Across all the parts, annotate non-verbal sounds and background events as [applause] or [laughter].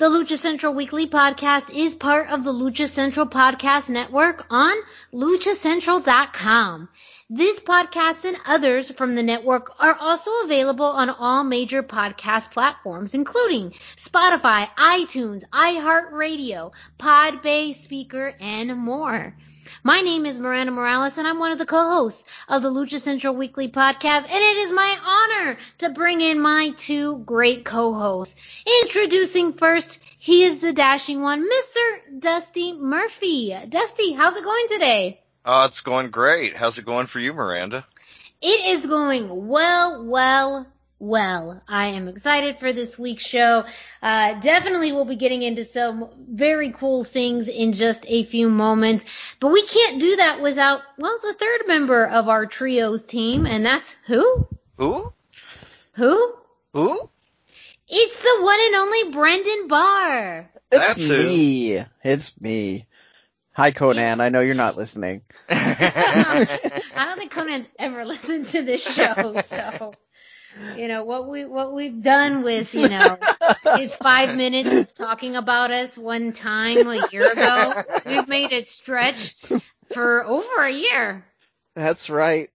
The Lucha Central Weekly Podcast is part of the Lucha Central Podcast Network on luchacentral.com. This podcast and others from the network are also available on all major podcast platforms, including Spotify, iTunes, iHeartRadio, Podbay, Spreaker, and more. My name is Miranda Morales and I'm one of the co-hosts of the Lucha Central Weekly podcast and it is my honor to bring in my two great co-hosts. Introducing first, he is the dashing one, Mr. Dusty Murphy. Dusty, how's it going today? Uh, it's going great. How's it going for you, Miranda? It is going well, well, well. I am excited for this week's show. Uh, definitely we'll be getting into some very cool things in just a few moments, but we can't do that without, well, the third member of our trios team, and that's who? Who? Who? Who? It's the one and only Brendan Barr. It's That's who. me. It's me. Hi Conan, I know you're not listening. [laughs] I don't think Conan's ever listened to this [laughs] show, so you know what we what we've done with you know [laughs] his five minutes of talking about us one time a year ago. We've made it stretch for over a year. That's right.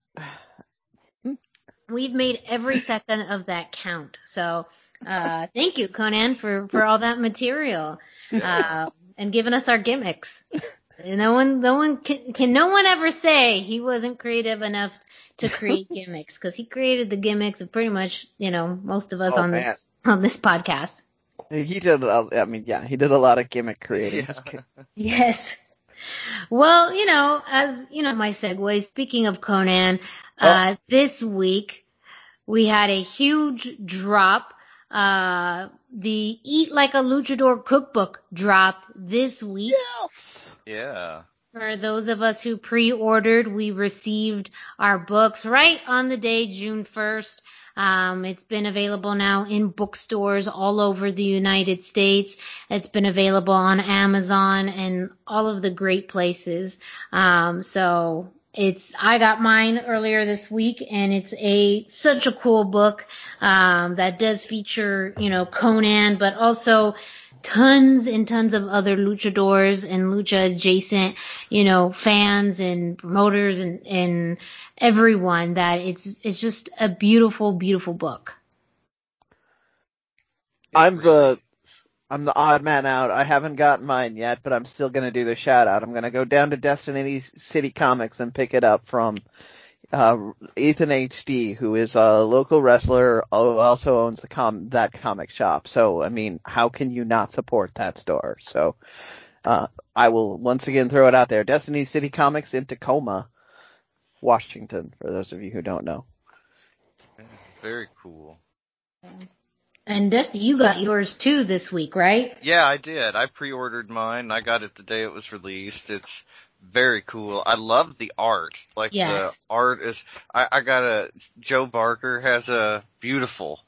We've made every second of that count. So uh, thank you, Conan, for for all that material [laughs] uh, and giving us our gimmicks. No one, no one can, can no one ever say he wasn't creative enough to create [laughs] gimmicks because he created the gimmicks of pretty much, you know, most of us Oh, on man. this on this podcast. He did. a- I mean, yeah, he did a lot of gimmick creating. [laughs] Yes. Well, you know, as you know, my segue. Speaking of Conan, uh, this week we had a huge drop. Uh, the Eat Like a Luchador cookbook dropped this week. Yes. yeah. For those of us who pre-ordered, we received our books right on the day, June 1st. Um, it's been available now in bookstores all over the United States. It's been available on Amazon and all of the great places. Um, so it's, I got mine earlier this week and it's a, such a cool book, um, that does feature, you know, Conan, but also tons and tons of other luchadors and lucha adjacent, you know, fans and promoters and, and everyone that it's, it's just a beautiful, beautiful book. I'm the I'm the odd man out. I haven't gotten mine yet, but I'm still gonna do the shout out. I'm gonna go down to Destiny City Comics and pick it up from uh, Ethan HD, who is a local wrestler, who also owns the com that comic shop. So I mean, how can you not support that store? So uh, I will once again throw it out there. Destiny City Comics in Tacoma, Washington. For those of you who don't know. Very cool. And Dusty, you got yours too this week, right? Yeah, I did. I pre-ordered mine. I got it the day it was released. It's very cool. I love the art. Like Yes. the art is. I, I got a Joe Barker has a beautiful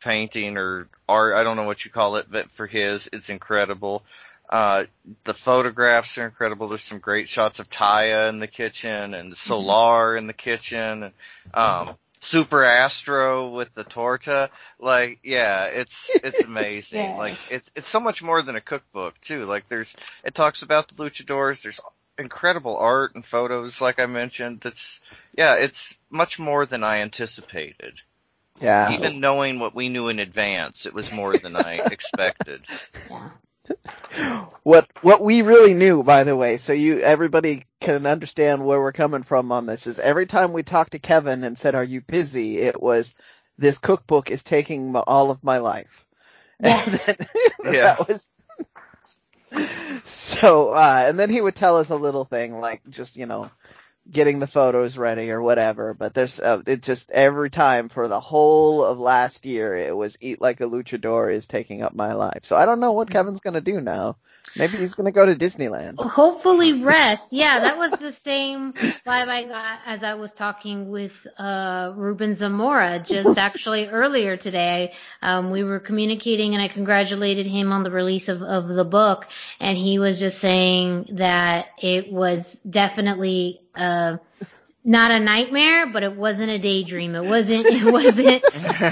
painting or art. I don't know what you call it, but for his, it's incredible. Uh, the photographs are incredible. There's some great shots of Taya in the kitchen and Solar in the kitchen and, um, Super Astro with the torta. Like, yeah, it's, it's [laughs] amazing. Yeah. Like, it's, it's so much more than a cookbook too. Like, there's, it talks about the luchadors. There's incredible art and photos, like I mentioned. That's yeah, it's much more than I anticipated. Yeah. Even knowing what we knew in advance, it was more than I [laughs] expected. Yeah. What what we really knew, by the way, so you everybody can understand where we're coming from on this is every time we talked to Kevin and said, "Are you busy?" It was this cookbook is taking my, all of my life. [laughs] Yeah. And then, [laughs] Yeah. that was [laughs] so. Uh, and then he would tell us a little thing like just you know getting the photos ready or whatever. But there's uh, it just every time for the whole of last year it was eat like a luchador is taking up my life. So I don't know what Kevin's gonna do now. Maybe he's gonna go to Disneyland. Hopefully rest. Yeah, that was the same vibe I got as I was talking with uh Ruben Zamora just [laughs] actually earlier today. Um we were communicating and I congratulated him on the release of, of the book and he was just saying that it was definitely uh not a nightmare, but it wasn't a daydream. It wasn't, it wasn't,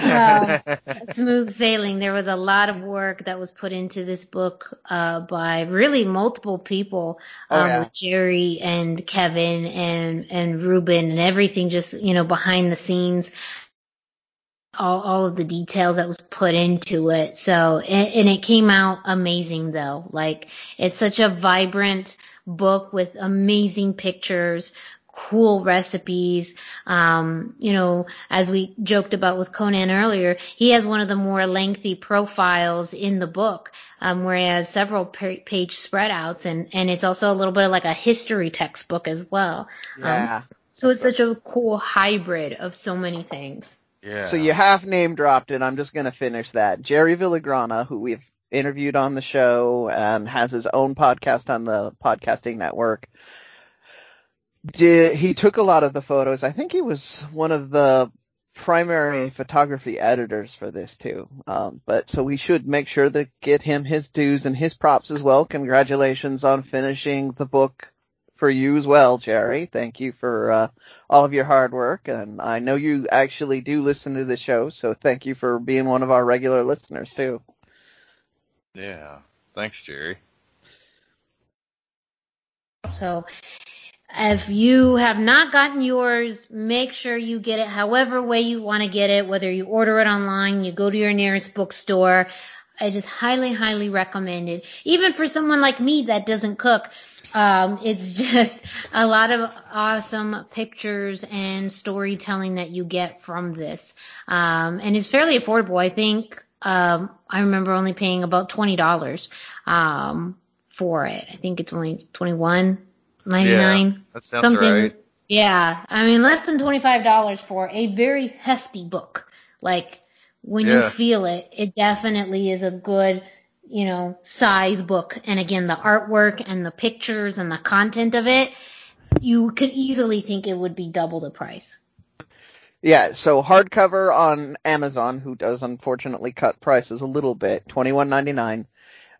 um, [laughs] smooth sailing. There was a lot of work that was put into this book, uh, by really multiple people, Oh, um, yeah. Jerry and Kevin and, and Ruben and everything just, you know, behind the scenes. All, all of the details that was put into it. So, and, and it came out amazing though. Like, it's such a vibrant book with amazing pictures, cool recipes. Um, you know, as we joked about with Conan earlier, he has one of the more lengthy profiles in the book, um, where he has several page spread outs and, and it's also a little bit like a history textbook as well. Yeah. So it's such a cool hybrid of so many things. Yeah. So you half name dropped it. I'm just gonna finish that. Jerry Villagrana, who we've interviewed on the show and has his own podcast on the podcasting network. Did, he took a lot of the photos. I think he was one of the primary photography editors for this too. Um, but so we should make sure to get him his dues and his props as well. Congratulations on finishing the book for you as well, Jerry. Thank you for uh, all of your hard work, and I know you actually do listen to the show, so thank you for being one of our regular listeners too. Yeah. Thanks, Jerry. So if you have not gotten yours, make sure you get it however way you want to get it, whether you order it online, you go to your nearest bookstore. I just highly, highly recommend it. Even for someone like me that doesn't cook, um, it's [laughs] just a lot of awesome pictures and storytelling that you get from this. Um, and it's fairly affordable. I think, um, I remember only paying about $20, um, for it. I think it's only twenty one ninety nine. That sounds something. right. Yeah, I mean less than twenty five dollars for a very hefty book. Like when you feel it, it definitely is a good, you know, size book. And again, the artwork and the pictures and the content of it, you could easily think it would be double the price. Yeah, so hardcover on Amazon, who does unfortunately cut prices a little bit, twenty one ninety nine,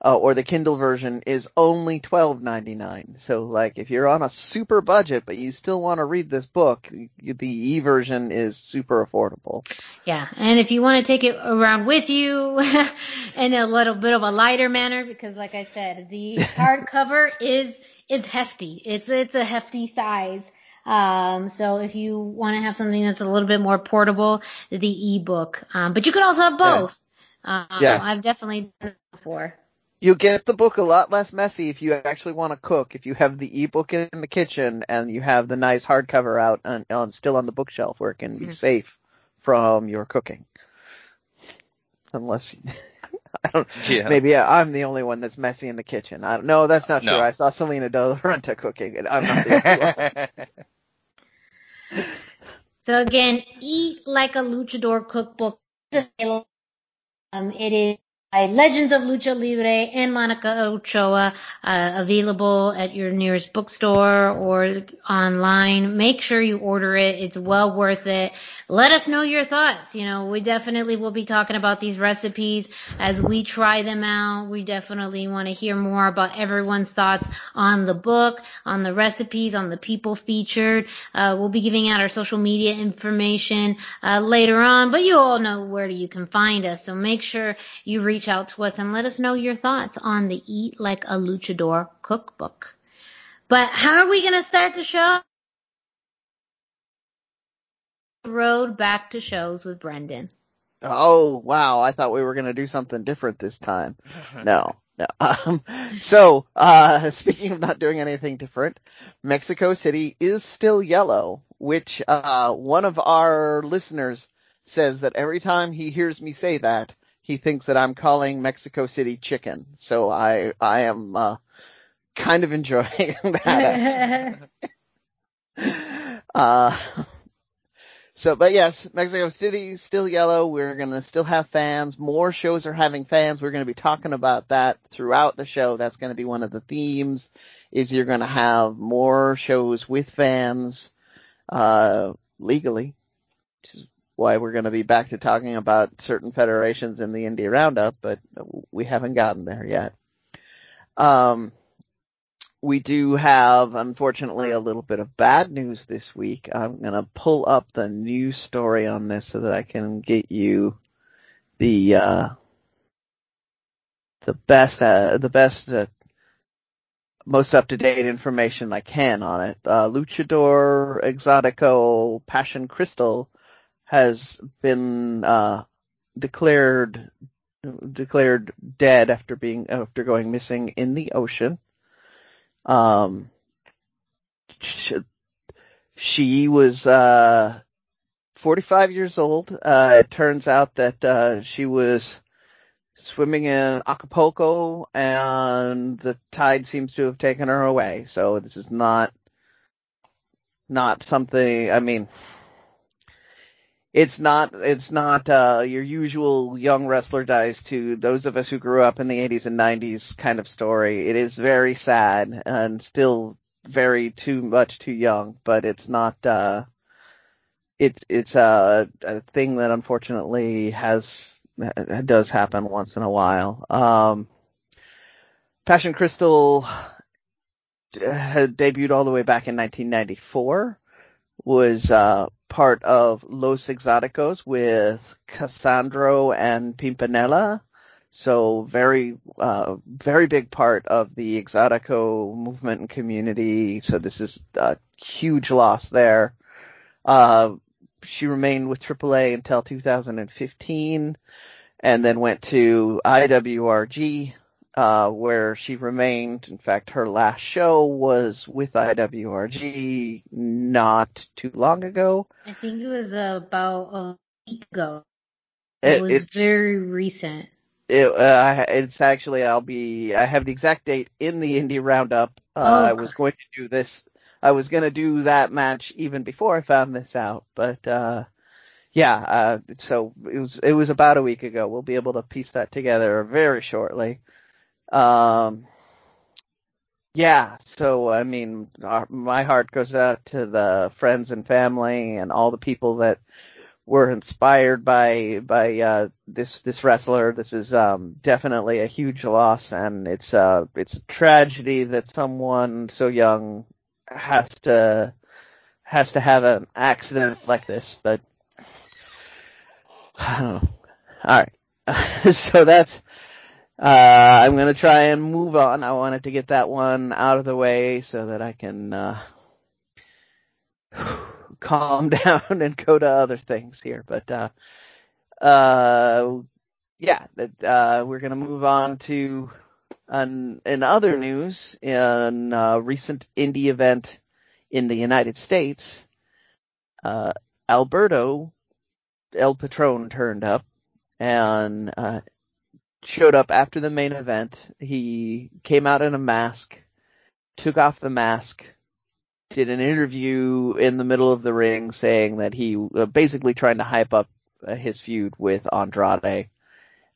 uh, or the Kindle version is only twelve ninety nine. So like if you're on a super budget but you still want to read this book, the e version is super affordable. Yeah, and if you want to take it around with you [laughs] in a little bit of a lighter manner, because like I said, the [laughs] hardcover is it's hefty. It's it's a hefty size. Um, so if you want to have something that's a little bit more portable, the ebook. Um, but you could also have both. Um, Yes. I've definitely done it before. You get the book a lot less messy if you actually want to cook. If you have the ebook in the kitchen and you have the nice hardcover out and on still on the bookshelf where it can be Mhm. safe from your cooking. Unless [laughs] I don't Yeah. maybe I'm the only one that's messy in the kitchen. I don't no, that's not true. I saw Selina De La Renta cooking and I'm not the only one. [laughs] So again, Eat Like a Luchador cookbook. Um, it is by Legends of Lucha Libre and Monica Ochoa, uh, available at your nearest bookstore or online. Make sure you order it. It's well worth it. Let us know your thoughts. You know, we definitely will be talking about these recipes as we try them out. We definitely want to hear more about everyone's thoughts on the book, on the recipes, on the people featured. Uh, we'll be giving out our social media information uh, later on, but you all know where you can find us. So make sure you reach out to us and let us know your thoughts on the Eat Like a Luchador cookbook. But how are we going to start the show? Road back to shows with Brendan. Oh wow! I thought we were gonna do something different this time. [laughs] No, no. [laughs] Um, so uh, [laughs] speaking of not doing anything different, Mexico City is still yellow, which uh, one of our listeners says that every time he hears me say that, he thinks that I'm calling Mexico City chicken. So I I am uh, kind of enjoying that. uh, so, but yes, Mexico City still yellow. We're gonna still have fans. More shows are having fans. We're gonna be talking about that throughout the show. That's gonna be one of the themes. Is you're gonna have more shows with fans, uh, legally, which is why we're gonna be back to talking about certain federations in the Indie Roundup, but we haven't gotten there yet. Um, we do have, unfortunately, a little bit of bad news this week. I'm going to pull up the news story on this so that I can get you the, uh, the best, uh, the best, uh, most up-to-date information I can on it. Uh, Luchador Exotico Pasión Kristal has been, uh, declared, declared dead after being, after going missing in the ocean. Um, she, she was, uh, 45 years old. Uh, it turns out that, uh, she was swimming in Acapulco and the tide seems to have taken her away. So this is not, not something, I mean, it's not it's not uh your usual young wrestler dies to those of us who grew up in the 80s and 90s kind of story. It is very sad and still very too much too young, but it's not uh it's it's a, a thing that unfortunately has does happen once in a while. Um Pasión Kristal had debuted all the way back in 1994 was uh part of Los Exoticos with Cassandro and Pimpinela. So very, uh, very big part of the Exotico movement and community. So this is a huge loss there. Uh, she remained with AAA until 2015 and then went to IWRG uh, where she remained. In fact, her last show was with IWRG not too long ago. I think it was about a week ago. It, it was very recent. It, uh, it's actually, I'll be, I have the exact date in the indie roundup. Uh, oh, I was going to do this, I was going to do that match even before I found this out, but, uh, yeah, uh, so it was, it was about a week ago. We'll be able to piece that together very shortly. Um, yeah, so I mean, our, my heart goes out to the friends and family and all the people that were inspired by by uh, this this wrestler. This is um, definitely a huge loss, and it's uh it's a tragedy that someone so young has to has to have an accident like this. But [sighs] all right, [laughs] so that's uh, I'm gonna try and move on. I wanted to get that one out of the way so that I can, uh, [sighs] calm [laughs] down and go to other things here. But, uh, uh, yeah, that, uh, we're gonna move on to, an, in other news, in a recent indie event in the United States, uh, Alberto El Patron turned up and, uh, showed up after the main event. He came out in a mask, took off the mask, did an interview in the middle of the ring saying that he uh, basically trying to hype up uh, his feud with Andrade.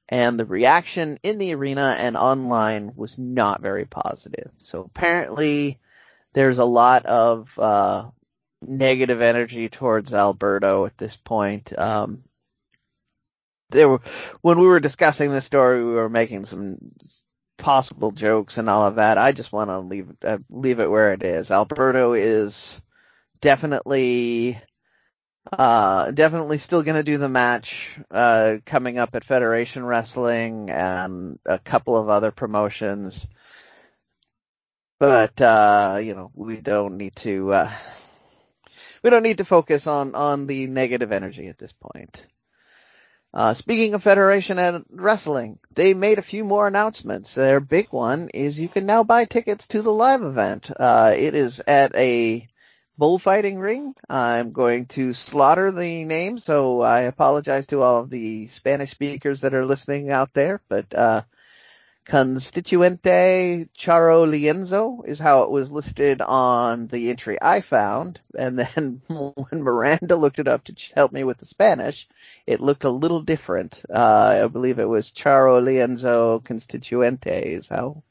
And the reaction in the arena and online was not very positive. So apparently there's a lot of, uh, negative energy towards Alberto at this point. Um, there were when we were discussing this story, we were making some possible jokes and all of that. I just want to leave uh, leave it where it is. Alberto is definitely uh definitely still going to do the match uh coming up at Federation Wrestling and a couple of other promotions. but uh, you know, we don't need to uh, we don't need to focus on on the negative energy at this point. Uh, speaking of Federation and wrestling, they made a few more announcements. Their big one is you can now buy tickets to the live event. Uh, it is at a bullfighting ring. I'm going to slaughter the name, so I apologize to all of the Spanish speakers that are listening out there, but, uh, Constituente Charro Lienzo is how it was listed on the entry I found. And then [laughs] when Miranda looked it up to help me with the Spanish, it looked a little different. Uh, I believe it was Charro Lienzo Constituente is how,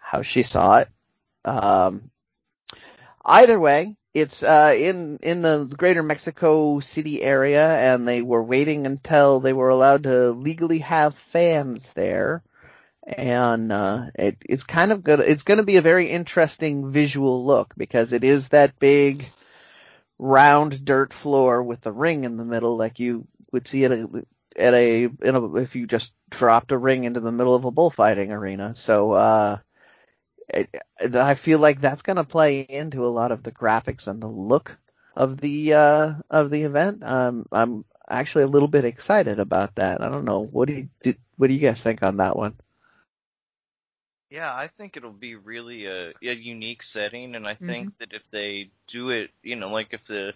how she saw it. Um, either way, it's uh, in in the greater Mexico City area, and they were waiting until they were allowed to legally have fans there and uh, it, it's kind of good. It's going to be a very interesting visual look because it is that big round dirt floor with the ring in the middle, like you would see at a at a, a if you just dropped a ring into the middle of a bullfighting arena. So uh, it, I feel like that's going to play into a lot of the graphics and the look of the uh, of the event. Um, I'm actually a little bit excited about that. I don't know. What do you do, what do you guys think on that one? Yeah, I think it'll be really a, a unique setting, and I think mm-hmm. that if they do it, you know, like if the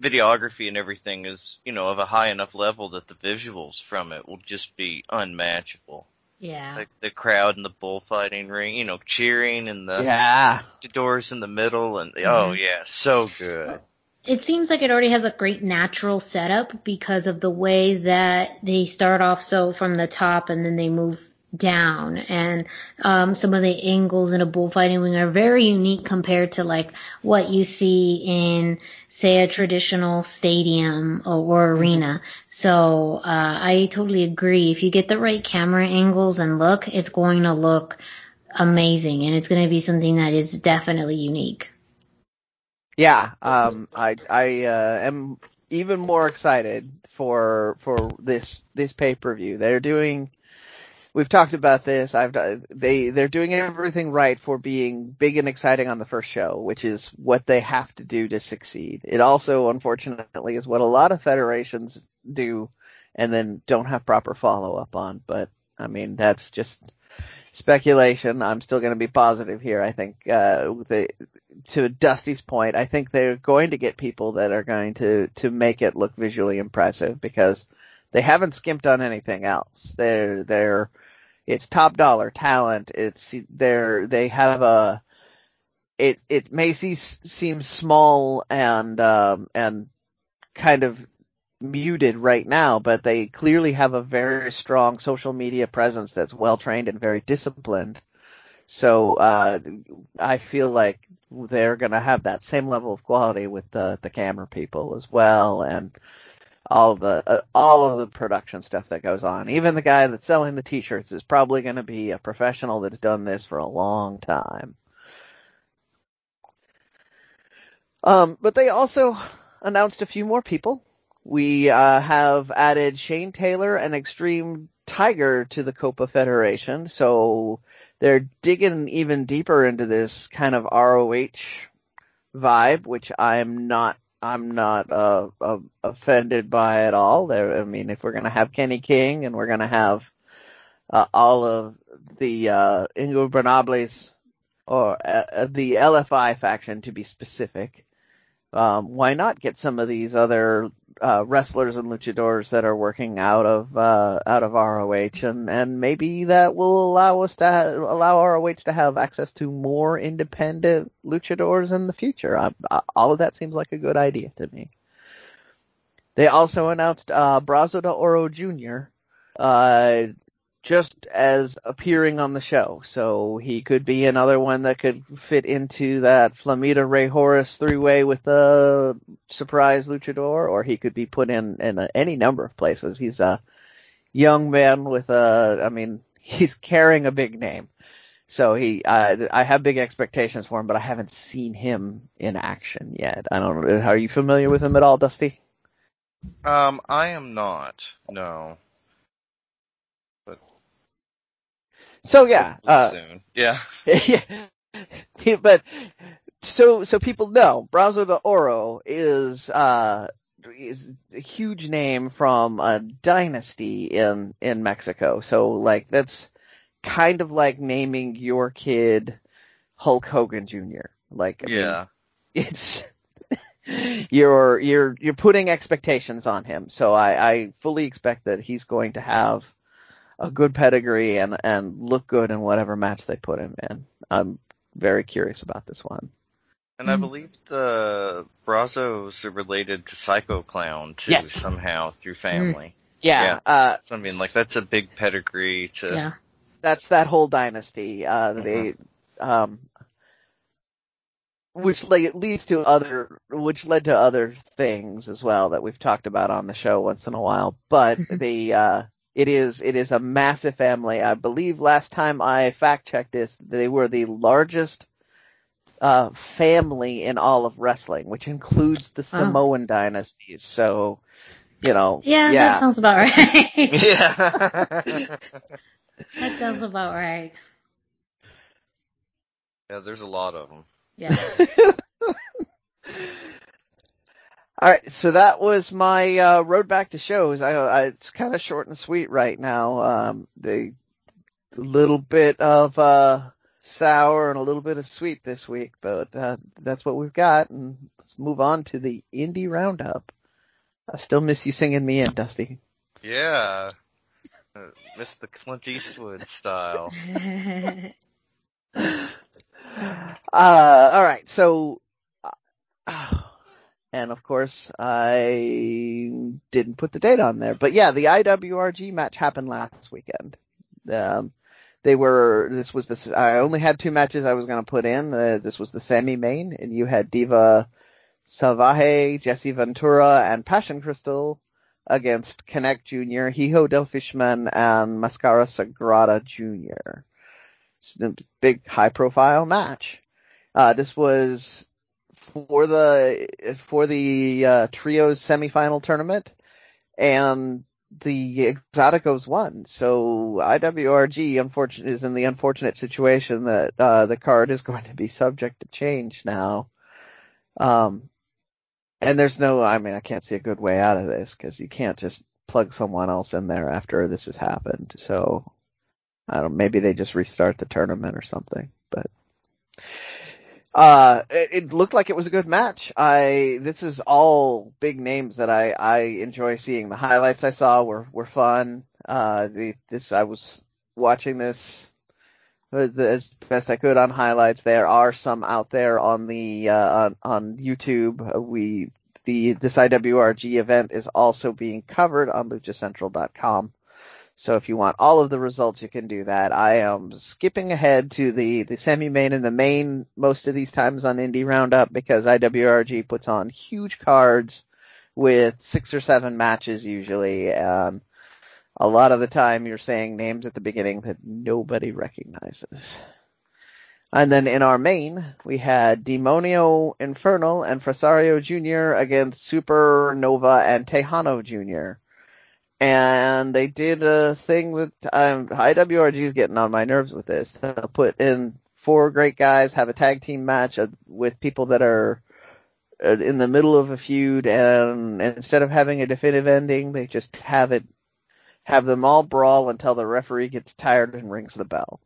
videography and everything is, you know, of a high enough level that the visuals from it will just be unmatchable. Yeah. Like the crowd in the bullfighting ring, you know, cheering and the yeah. doors in the middle and mm-hmm. oh yeah, so good. It seems like it already has a great natural setup because of the way that they start off so from the top and then they move down. And um, some of the angles in a bullfighting ring are very unique compared to like what you see in say a traditional stadium or, or mm-hmm. arena. So uh, i totally agree. If you get the right camera angles and look it's going to look amazing and it's going to be something that is definitely unique. Yeah um, i i uh, am even more excited for for this this pay per view they're doing we've talked about this. I've they they're doing everything right for being big and exciting on the first show, which is what they have to do to succeed. It also, unfortunately, is what a lot of federations do, and then don't have proper follow up on. But I mean, that's just speculation. I'm still going to be positive here. I think uh, to Dusty's point, I think they're going to get people that are going to to make it look visually impressive because they haven't skimped on anything else. They're they're it's top dollar talent. It's they're they have a it it may see, seem small and um and kind of muted right now, but they clearly have a very strong social media presence that's well trained and very disciplined. So uh I feel like they're going to have that same level of quality with the the camera people as well and all the uh, all of the production stuff that goes on. Even the guy that's selling the t-shirts is probably going to be a professional that's done this for a long time. Um, but they also announced a few more people. We uh, have added Shane Taylor and Extreme Tiger to the Copa Federation, so they're digging even deeper into this kind of ROH vibe, which I'm not I'm not uh, uh, offended by at all. There, I mean, if we're gonna have Kenny King and we're gonna have uh, all of the uh, Ingobernables or uh, the LFI faction to be specific, um, why not get some of these other uh, wrestlers and luchadors that are working out of uh, out of ROH, and and maybe that will allow us to ha- allow ROH to have access to more independent luchadors in the future. I, I, all of that seems like a good idea to me. They also announced uh, Brazo de Oro Jr. Uh, just as appearing on the show. So he could be another one that could fit into that Flamita Rey Horus three way with the surprise luchador, or he could be put in in a, any number of places. He's a young man with a, I mean, [laughs] he's carrying a big name. So he, uh, I have big expectations for him, but I haven't seen him in action yet. I don't know. Are you familiar with him at all, Dusty? Um, I am not. No. So yeah, uh, soon. Yeah. [laughs] yeah. but so so people know Brazo de Oro is uh is a huge name from a dynasty in in Mexico. So like that's kind of like naming your kid Hulk Hogan Jr. Like I mean, Yeah. [laughs] it's [laughs] you're you're you're putting expectations on him. So I, I fully expect that he's going to have a good pedigree and and look good in whatever match they put him in. I'm very curious about this one. And I Mm. believe the Brazos are related to Psycho Clown too Yes. somehow through family. Yeah, Yeah. uh So I mean, like that's a big pedigree to. Yeah. that's that whole dynasty. Uh they um which like leads to other which led to other things as well that we've talked about on the show once in a while. But the uh it is it is a massive family. I believe last time I fact checked this, they were the largest uh family in all of wrestling, which includes the Wow. Samoan dynasties. So, you know, Yeah, yeah. that sounds about right. [laughs] [laughs] Yeah. that sounds about right. yeah, there's a lot of them. Yeah. [laughs] All right, so that was my uh, road back to shows. I, I it's kind of short and sweet right now. Um, the a little bit of uh, sour and a little bit of sweet this week, but uh, that's what we've got. And let's move on to the indie roundup. I still miss you singing me in, Dusty. Yeah. Uh, Miss the Clint Eastwood style. [laughs] Uh, all right, so, uh, and of course, I didn't put the date on there, but yeah, the IWRG match happened last weekend. Um, they were, this was this, I only had two matches I was going to put in. Uh, this was the semi-main, and you had Diva Salvaje, Jessy Ventura, and Pasión Kristal against Connect Jr., Hijo del Fishman, and Mascara Sagrada Jr. It's a big high profile match. Uh, this was for the, for the, uh, trios semifinal tournament and the Exoticos won. So IWRG unfortunate is in the unfortunate situation that, uh, the card is [laughs] going to be subject to change now. Um, and there's no, I mean, I can't see a good way out of this because you can't just plug someone else in there after this has happened. So I don't, maybe they just restart the tournament or something, but, uh, it, it looked like it was a good match. I, this is all big names that I, I enjoy seeing. The highlights I saw were, were fun. Uh, the, this, I was watching this as best I could on highlights. There are some out there on the, uh, on, on YouTube. We, the, this IWRG event is also being covered on luchacentral.com. So if you want all of the results, you can do that. I am skipping ahead to the, the semi-main and the main most of these times on Indie Roundup because IWRG puts on huge cards with six or seven matches usually. And a lot of the time you're saying names at the beginning that nobody recognizes. And then in our main, we had Demonio Infernal and Fresero Jr. against Supernova and Tejano Jr and they did a thing that um, IWRG is getting on my nerves with this. They'll put in four great guys, have a tag team match with people that are uh, in the middle of a feud, and instead of having a definitive ending, they just have it, have them all brawl until the referee gets tired and rings the bell.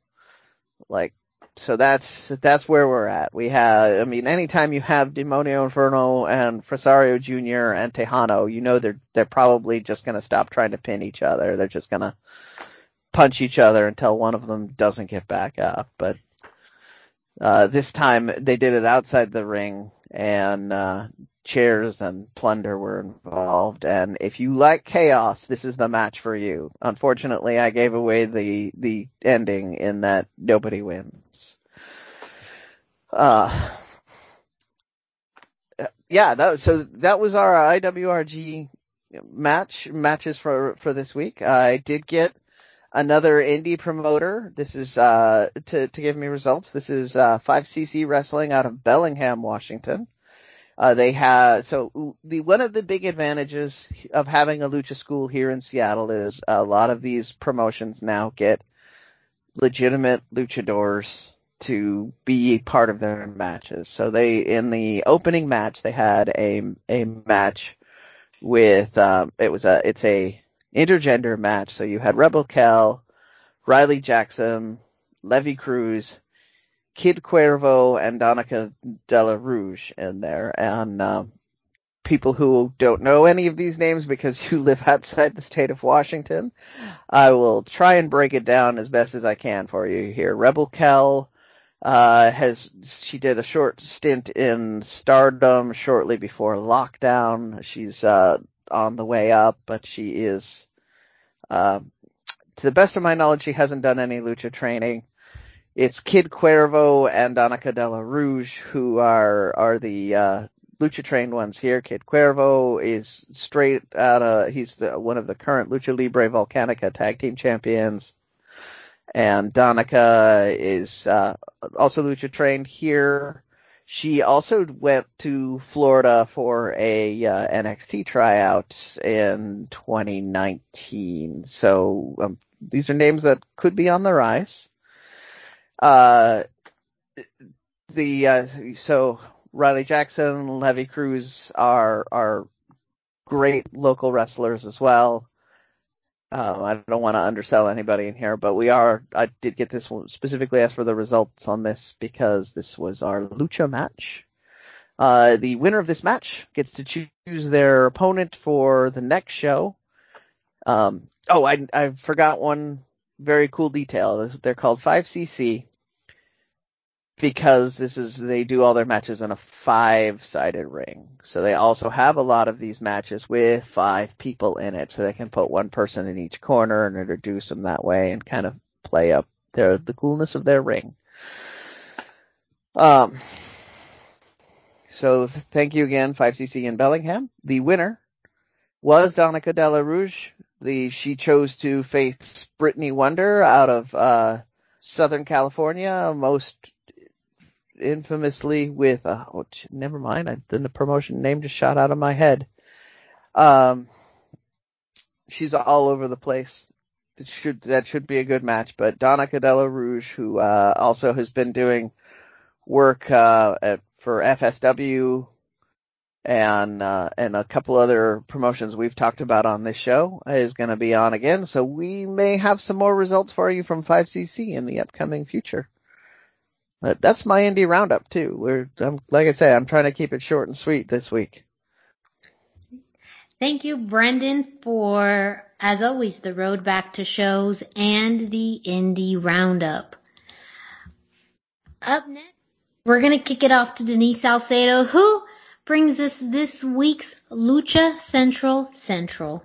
Like, so that's, that's where we're at. We have, I mean, anytime you have Demonio Infernal and Fresero Jr. and Tejano, you know they're, they're probably just gonna stop trying to pin each other. They're just gonna punch each other until one of them doesn't get back up. But, uh, this time they did it outside the ring and, uh, chairs and plunder were involved. And if you like chaos, this is the match for you. Unfortunately, I gave away the, the ending in that nobody wins. Uh, yeah, that, so that was our IWRG match, matches for, for this week. I did get another indie promoter. This is, uh, to, to give me results. This is, uh, 5cc Wrestling out of Bellingham, Washington. Uh, they have, so the, one of the big advantages of having a lucha school here in Seattle is a lot of these promotions now get legitimate luchadors to be part of their matches. So they in the opening match they had a a match with um, it was a it's a intergender match. So you had Rebel Kel, Riley Jackson, Levy Cruz, Kid Cuervo, and Danika Della Rouge in there. And um, people who don't know any of these names because [laughs] you live outside the state of Washington, I will try and break it down as best as I can for you here. Rebel Kel uh, has she did a short stint in Stardom shortly before lockdown. She's uh, on the way up, but she is, uh, to the best of my knowledge, she hasn't done any lucha training. It's Kid Cuervo and Danika Della Rouge who are are the uh, lucha trained ones here. Kid Cuervo is straight out of he's the one of the current Lucha Libre Volcanica tag team champions and Danika is uh, also lucha trained here. She also went to Florida for a uh, NXT tryout in 2019. So um, these are names that could be on the rise. Uh, the uh, so Riley Jackson, Levy Cruz are are great local wrestlers as well. Um, I don't want to undersell anybody in here, but we are. I did get this one specifically asked for the results on this because this was our lucha match. Uh, the winner of this match gets to choose their opponent for the next show. Um, oh, I I forgot one very cool detail. They're called 5cc because this is they do all their matches in a five sided ring. So they also have a lot of these matches with five people in it, so they can put one person in each corner and introduce them that way and kind of play up their the coolness of their ring. Um. So thank you again, 5cc in Bellingham. The winner was Danika Della Rouge. The she chose to face Brittany Wonder out of uh, Southern California, most infamously with uh, oh, never mind. I, then the promotion name just shot out of my head. Um, she's all over the place. That should that should be a good match. But Danika Della Rouge, who uh, also has been doing work uh, at, for FSW and uh, and a couple other promotions we've talked about on this show, is going to be on again. So we may have some more results for you from 5cc in the upcoming future. But that's my indie roundup too. We're, I'm, like I say, I'm trying to keep it short and sweet this week. Thank you, Brendan, for, as always, the road back to shows and the indie roundup. Up next, we're going to kick it off to Denise Salcedo, who brings us this week's Lucha Central Central.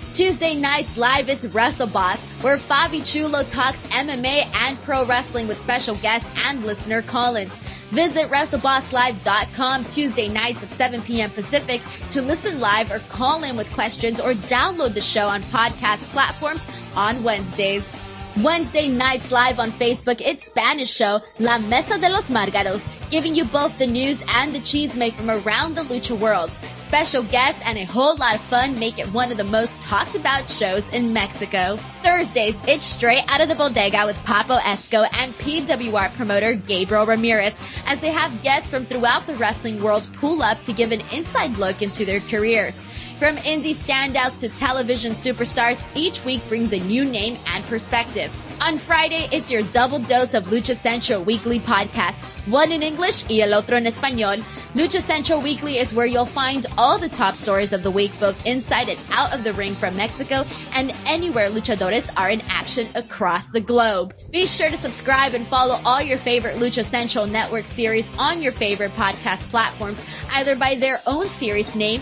Tuesday nights live, it's Wrestle Boss, where Fabi Chulo talks MMA and pro wrestling with special guests and listener call-ins. Visit WrestleBossLive.com Tuesday nights at 7 p.m. Pacific to listen live or call in with questions or download the show on podcast platforms on Wednesdays. Wednesday nights live on Facebook, it's Spanish show La Mesa de los Margaros, giving you both the news and the chisme from around the lucha world. Special guests and a whole lot of fun make it one of the most talked about shows in Mexico. Thursdays, it's straight out of the bodega with Papo Esco and PWR promoter Gabriel Ramirez as they have guests from throughout the wrestling world pull up to give an inside look into their careers. From indie standouts to television superstars, each week brings a new name and perspective. On Friday, it's your double dose of Lucha Central weekly podcast. One in English y el otro en español. Lucha Central Weekly is where you'll find all the top stories of the week, both inside and out of the ring from Mexico and anywhere luchadores are in action across the globe. Be sure to subscribe and follow all your favorite Lucha Central Network series on your favorite podcast platforms, either by their own series name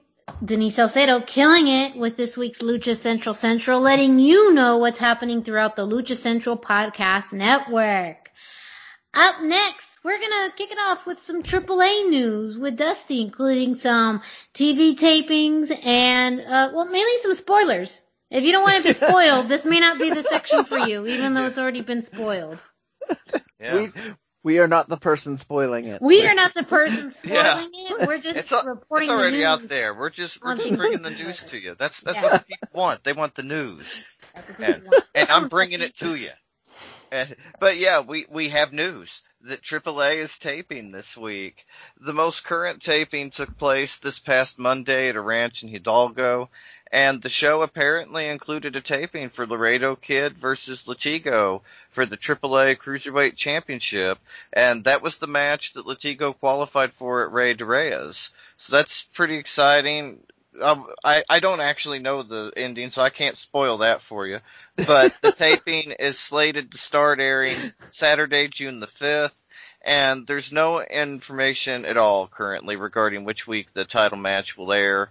Denise Salcedo killing it with this week's Lucha Central Central, letting you know what's happening throughout the Lucha Central Podcast Network. Up next, we're gonna kick it off with some AAA news with Dusty, including some TV tapings and, uh, well, mainly some spoilers. If you don't want to be [laughs] spoiled, this may not be the section for you, even though it's already been spoiled. Yeah. [laughs] We we are not the person spoiling it. We are not the person [laughs] spoiling Yeah. it. We're just It's, al- reporting it's already the out there. We're just we're just bringing the news to you. That's that's Yeah. what the people want. They want the news, That's what people and, want. and I'm bringing it to you. And- but yeah, we we have news that AAA is taping this week. The most current taping took place this past Monday at a ranch in Hidalgo, and the show apparently included a taping for Laredo Kid versus Latigo for the AAA Cruiserweight Championship, and that was the match that Latigo qualified for at Rey de Reyes. So that's pretty exciting. Um, I, I don't actually know the ending, so I can't spoil that for you. But the [laughs] taping is slated to start airing Saturday, June the 5th, and there's no information at all currently regarding which week the title match will air.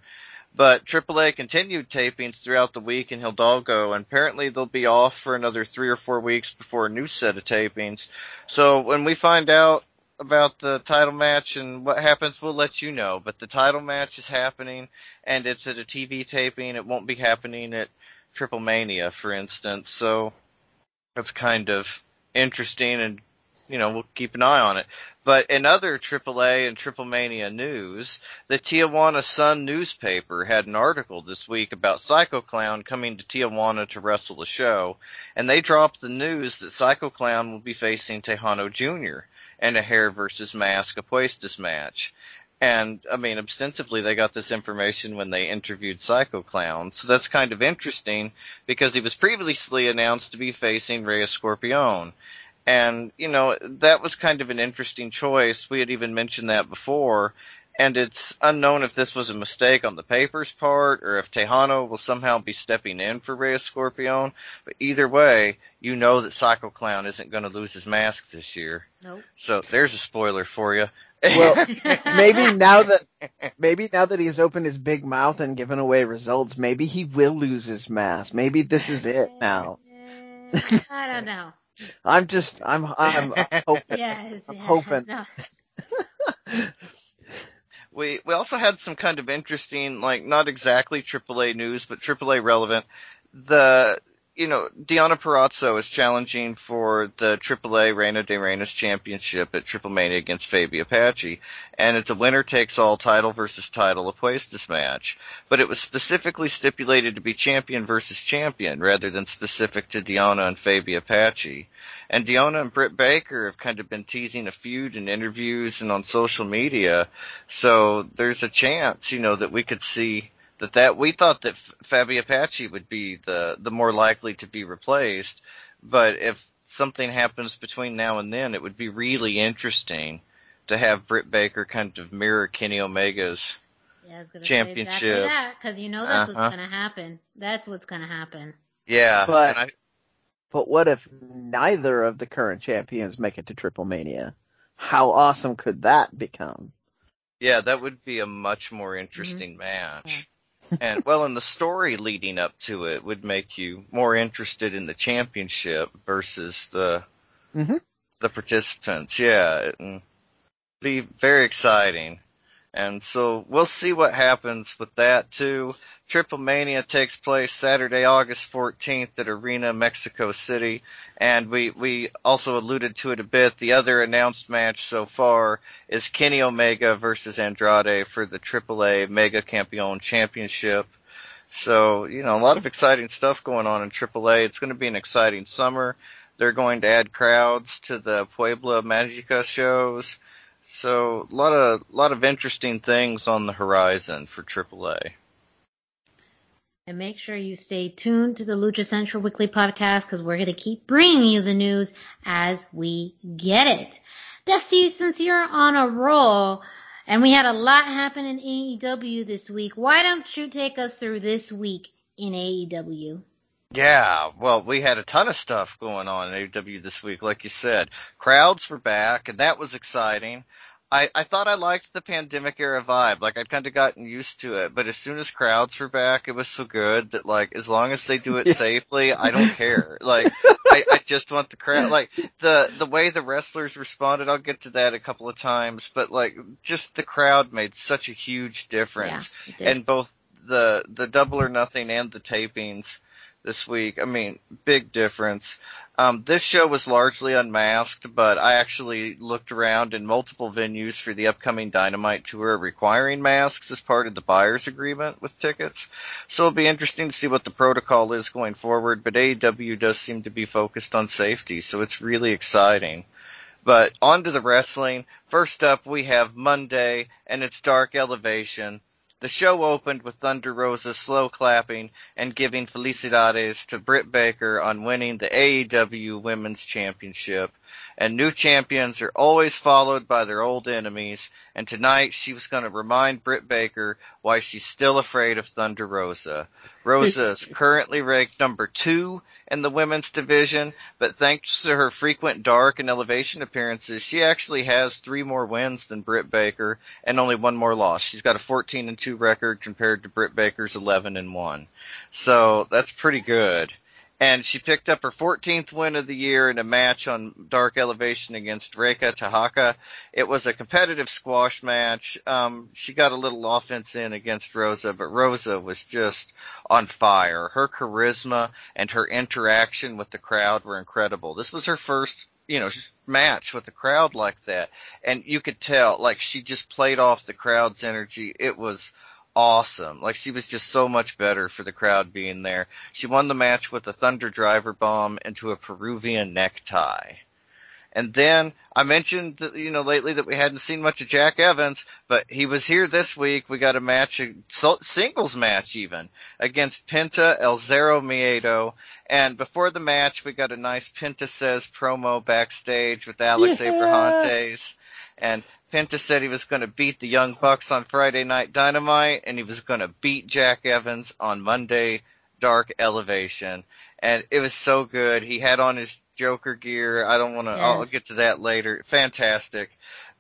But AAA continued tapings throughout the week in Hidalgo, and apparently they'll be off for another three or four weeks before a new set of tapings. So when we find out about the title match and what happens, we'll let you know. But the title match is happening, and it's at a TV taping. It won't be happening at Triple Mania, for instance. So that's kind of interesting, and you know we'll keep an eye on it. But in other AAA and Triple Mania news, the Tijuana Sun newspaper had an article this week about Psycho Clown coming to Tijuana to wrestle the show, and they dropped the news that Psycho Clown will be facing Texano Jr. in a hair versus mask apuestas match. And I mean, ostensibly they got this information when they interviewed Psycho Clown, so that's kind of interesting because he was previously announced to be facing Rey Escorpion. And, you know, that was kind of an interesting choice. We had even mentioned that before. And it's unknown if this was a mistake on the paper's part or if Texano will somehow be stepping in for Rey Escorpion. But either way, you know that Psycho Clown isn't going to lose his mask this year. Nope. So there's a spoiler for you. Well, [laughs] maybe now that maybe now that he's opened his big mouth and given away results, maybe he will lose his mask. Maybe this is it now. [laughs] I don't know. I'm just I'm I'm, I'm hoping. [laughs] Yes. I'm yeah, hoping. no. [laughs] we we also had some kind of interesting, like not exactly AAA news, but AAA relevant. The you know Deonna Purrazzo is challenging for the AAA Reina de Reinas Championship at Triple Mania against Fabi Apache, and it's a winner takes all title versus title apuestas match. But it was specifically stipulated to be champion versus champion rather than specific to Diana and Fabi Apache. And Deonna and Britt Baker have kind of been teasing a feud in interviews and on social media. So there's a chance, you know, that we could see that that we thought that F- Fabi Apache would be the the more likely to be replaced, but if something happens between now and then, it would be really interesting to have Britt Baker kind of mirror Kenny Omega's. Yeah, I was gonna Championship. Say exactly that because you know that's Uh-huh. what's gonna happen. That's what's gonna happen. Yeah, But- I, But what if neither of the current champions make it to Triple Mania? how awesome could that become? Yeah, that would be a much more interesting match. And well, and the story leading up to it would make you more interested in the championship versus the hmm the participants. Yeah, and be very exciting. And so we'll see what happens with that too. Triple Mania takes place Saturday, August 14th at Arena Mexico City. And we, we also alluded to it a bit. The other announced match so far is Kenny Omega versus Andrade for the AAA Mega Campeon Championship. So, you know, a lot of exciting stuff going on in AAA. It's going to be an exciting summer. They're going to add crowds to the Puebla Magica shows. So, a lot of, lot of interesting things on the horizon for AAA. And make sure you stay tuned to the Lucha Central Weekly podcast because we're going to keep bringing you the news as we get it. Dusty, since you're on a roll and we had a lot happen in AEW this week, why don't you take us through this week in AEW? Yeah, well, we had a ton of stuff going on in AEW this week, like you said. Crowds were back, and that was exciting. I, I thought I liked the pandemic era vibe. Like I'd kind of gotten used to it, but as soon as crowds were back, it was so good that like as long as they do it safely, I don't care. [laughs] Like I, I just want the crowd. Like the the way the wrestlers responded, I'll get to that a couple of times, but like just the crowd made such a huge difference Yeah, and both the the double or nothing and the tapings this week. I mean, big difference. Um, this show was largely unmasked, but I actually looked around in multiple venues for the upcoming Dynamite tour requiring masks as part of the buyer's agreement with tickets. So it'll be interesting to see what the protocol is going forward, but AEW does seem to be focused on safety, so it's really exciting. But on to the wrestling. First up, we have Monday, and it's Dark Elevation. The show opened with Thunder Rosa slow clapping and giving felicidades to Britt Baker on winning the AEW Women's Championship. And new champions are always followed by their old enemies, and tonight she was going to remind Britt Baker why she's still afraid of Thunder Rosa. Rosa is [laughs] currently ranked number two in the women's division, but thanks to her frequent dark and elevation appearances, she actually has three more wins than Britt Baker and only one more loss. She's got a 14 and 2 record compared to Britt Baker's 11 and 1. So that's pretty good. And she picked up her 14th win of the year in a match on Dark Elevation against Reka Tehaka. It was a competitive squash match. Um, she got a little offense in against Rosa, but Rosa was just on fire. Her charisma and her interaction with the crowd were incredible. This was her first, you know, match with the crowd like that. And you could tell, like, she just played off the crowd's energy. It was awesome. Like, she was just so much better for the crowd being there. She won the match with a Thunder Driver Bomb into a Peruvian necktie. And then I mentioned, that, you know, lately that we hadn't seen much of Jack Evans, but he was here this week. We got a match, a singles match even, against Penta El Zero Miedo. And before the match, we got a nice Penta Says promo backstage with Alex Yeah. Abrahantes. And Penta said he was going to beat the Young Bucks on Friday Night Dynamite, and he was going to beat Jack Evans on Monday Dark Elevation. And it was so good. He had on his Joker gear. I don't want to, I'll get to that later. Fantastic.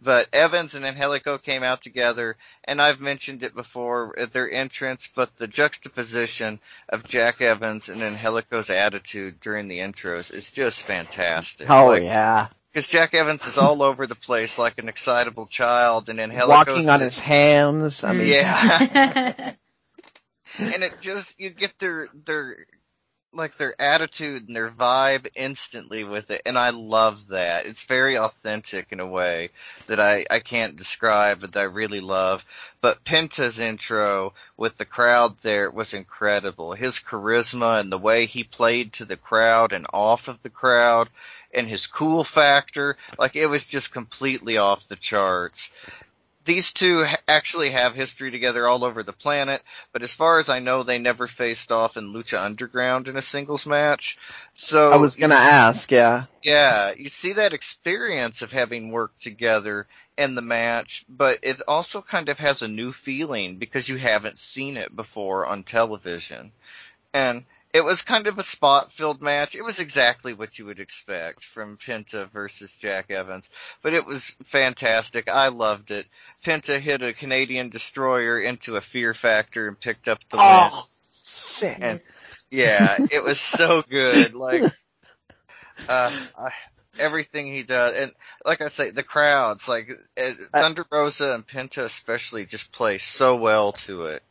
But Evans and Angelico came out together, and I've mentioned it before at their entrance, but the juxtaposition of Jack Evans and Angelico's attitude during the intros is just fantastic. Oh Like, yeah, because Jack Evans is all over the place like an excitable child, and Angelico's walking on just- his hands. I mean, Yeah. [laughs] and it just you get their their like their attitude and their vibe instantly with it and I love that. It's very authentic in a way that I I can't describe but I really love. But Penta's intro with the crowd there was incredible. His charisma and the way he played to the crowd and off of the crowd and his cool factor, like it was just completely off the charts these two actually have history together all over the planet, but as far as I know, they never faced off in Lucha Underground in a singles match. So I was gonna you s- ask. Yeah, yeah, you see that experience of having worked together in the match, but it also kind of has a new feeling because you haven't seen it before on television. And it was kind of a spot filled match. It was exactly what you would expect from Penta versus Jack Evans, but it was fantastic. I loved it. Penta hit a Canadian destroyer into a fear factor and picked up the Oh, win. sick. And yeah, it was so good. Like, [laughs] uh, I, everything he does, and like I say, the crowds, like uh, Thunder Rosa and Penta especially, just play so well to it.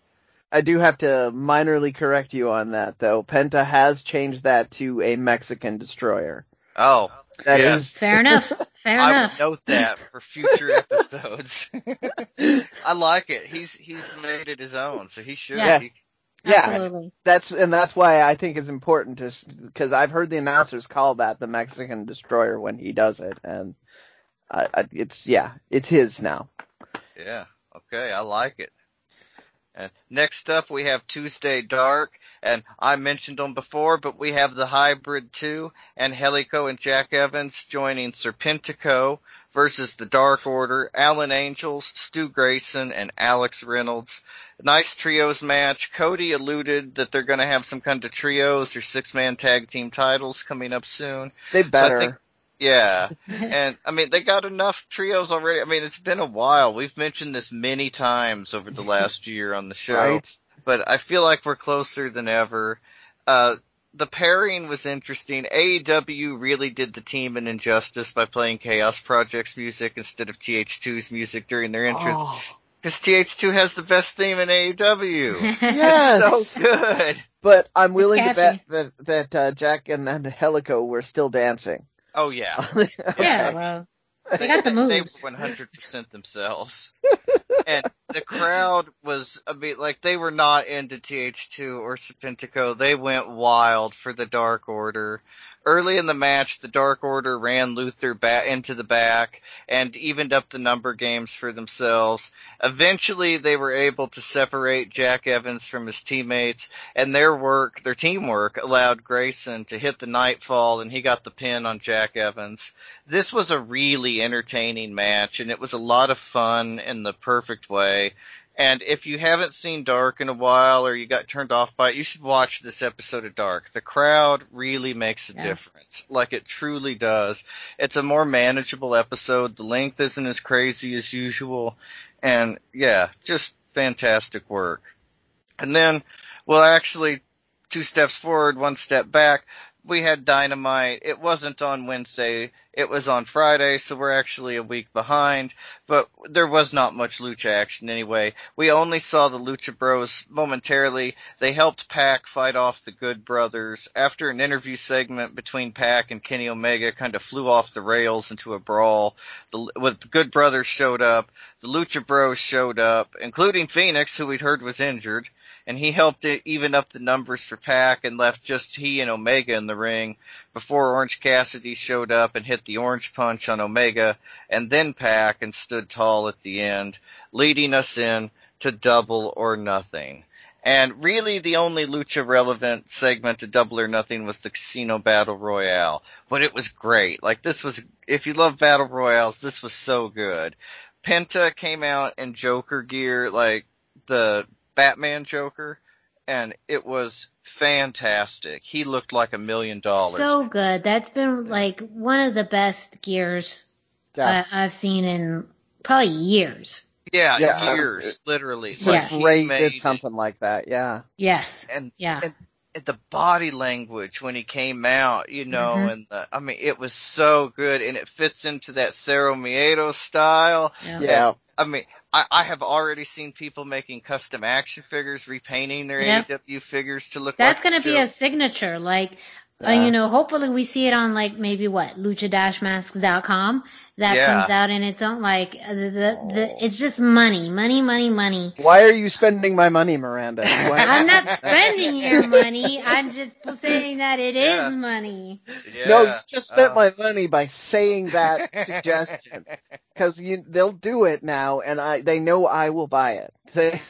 I do have to minorly correct you on that though. Penta has changed that to a Mexican destroyer. Oh, That is Yes. [laughs] Fair enough. Fair enough. I enough. would note that for future [laughs] episodes. [laughs] I like it. He's he's made it his own, so he should. Yeah. He- yeah, Absolutely. that's and that's why I think it's important to because I've heard the announcers call that the Mexican destroyer when he does it, and I, I, it's yeah, it's his now. yeah. Okay, I like it. And next up, we have Tuesday Dark, and I mentioned them before, but we have the Hybrid 2, and Helico and Jack Evans joining Serpentico versus the Dark Order, Alan Angels, Stu Grayson, and Alex Reynolds. Nice trios match. Cody alluded that they're going to have some kind of trios or six-man tag team titles coming up soon. They better. think- Yeah. [laughs] and I mean, they got enough trios already. I mean, it's been a while. We've mentioned this many times over the last year on the show, right? but I feel like we're closer than ever. Uh, the pairing was interesting. AEW really did the team an injustice by playing Chaos Project's music instead of TH2's music during their entrance. Oh, Because TH2 has the best theme in AEW. [laughs] yes. so good. but I'm willing to bet that that uh, Jack and, and Helico were still dancing. Oh yeah. [laughs] yeah, bro. They got the [laughs] moves. They were 100% themselves. [laughs] and the crowd was, I mean, like, they were not into TH2 or Serpentico. They went wild for the Dark Order. Early in the match, the Dark Order ran Luther back into the back and evened up the number games for themselves. Eventually, they were able to separate Jack Evans from his teammates, and their work, their teamwork, allowed Grayson to hit the Nightfall, and he got the pin on Jack Evans this was a really entertaining match and it was a lot of fun in the perfect way. And if you haven't seen Dark in a while or you got turned off by it, you should watch this episode of Dark. The crowd really makes a Yeah. difference. Like it truly does. It's a more manageable episode. The length isn't as crazy as usual. And yeah, just fantastic work. And then, well actually, two steps forward, one step back we had Dynamite. It wasn't on Wednesday. It was on Friday, so we're actually a week behind. But there was not much lucha action anyway. We only saw the Lucha Bros momentarily. They helped Pac fight off the Good Brothers. After an interview segment between Pac and Kenny Omega kind of flew off the rails into a brawl, the, when the Good Brothers showed up, the Lucha Bros showed up, including Fénix, who we'd heard was injured and he helped it even up the numbers for Pac and left just he and Omega in the ring before Orange Cassidy showed up and hit the orange punch on Omega and then Pac and stood tall at the end, leading us in to double or nothing. And really the only lucha relevant segment to double or nothing was the casino battle royale. But it was great. Like this was, if you love battle royales, this was so good. Penta came out in Joker gear, like the Batman Joker, and it was fantastic. He looked like a million dollars. So good. That's been like one of the best gears Yeah. I, I've seen in probably years. yeah, Yeah, years, literally. It's Yeah. like Rey he made did something like that. Yeah. Yes. and Yeah. and and the body language when he came out, you know, Mhm. and the, I mean, it was so good, and it fits into that Cero Miedo style. Yeah. Yeah. I mean, I, I have already seen people making custom action figures, repainting their Yep. AEW figures to look like That's like gonna be a signature. Like, uh, Yeah. you know, hopefully we see it on like maybe what lucha-masks.com that Yeah. comes out in its own like uh, the, the, the it's just money, money, money, money. Why are you spending my money, Miranda? [laughs] I'm not [laughs] spending your money. I'm just saying that it is Yeah. money. Yeah. No, you just spent Uh, my money by saying that suggestion. [laughs] Because you, they'll do it now, and I, they know I will buy it. They-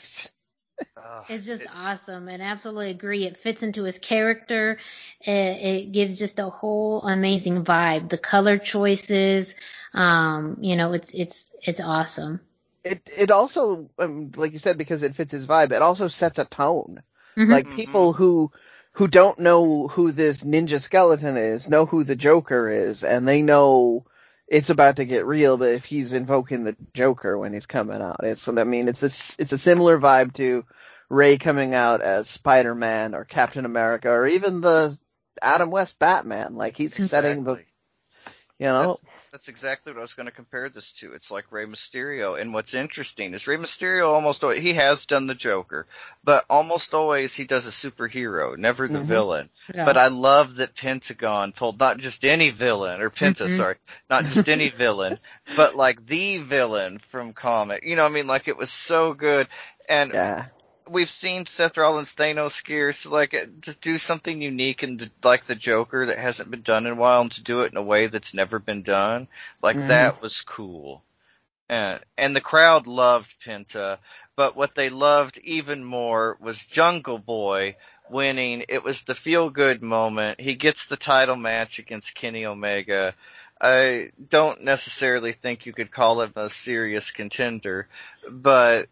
Ugh, It's just it- awesome and absolutely agree. It fits into his character. It, it gives just a whole amazing vibe. The color choices, um, you know, it's it's it's awesome. it, it also, um, like you said, because it fits his vibe, it also sets a tone. Mhm. Like people who, who don't know who this ninja skeleton is know who the Joker is, and they know it's about to get real. But if he's invoking the Joker when he's coming out, it's I mean it's this it's a similar vibe to Rey coming out as Spider Man or Captain America or even the Adam West Batman. Like he's setting the Exactly. You know That's, that's exactly what I was going to compare this to. It's like Rey Mysterio. And what's interesting is Rey Mysterio almost always, he has done the Joker, but almost always he does a superhero, never the Mhm. villain. Yeah. But I love that Pentagon pulled not just any villain, or Penta, Mhm. sorry, not just any [laughs] villain, but like the villain from comic. You know, what I mean, like it was so good. And yeah. We've seen Seth Rollins Thanos gear, so like uh, to do something unique and like the Joker that hasn't been done in a while, and to do it in a way that's never been done, like Mhm. that was cool. And and the crowd loved Penta, but what they loved even more was Jungle Boy winning. It was the feel good moment. He gets the title match against Kenny Omega. I don't necessarily think you could call him a serious contender, but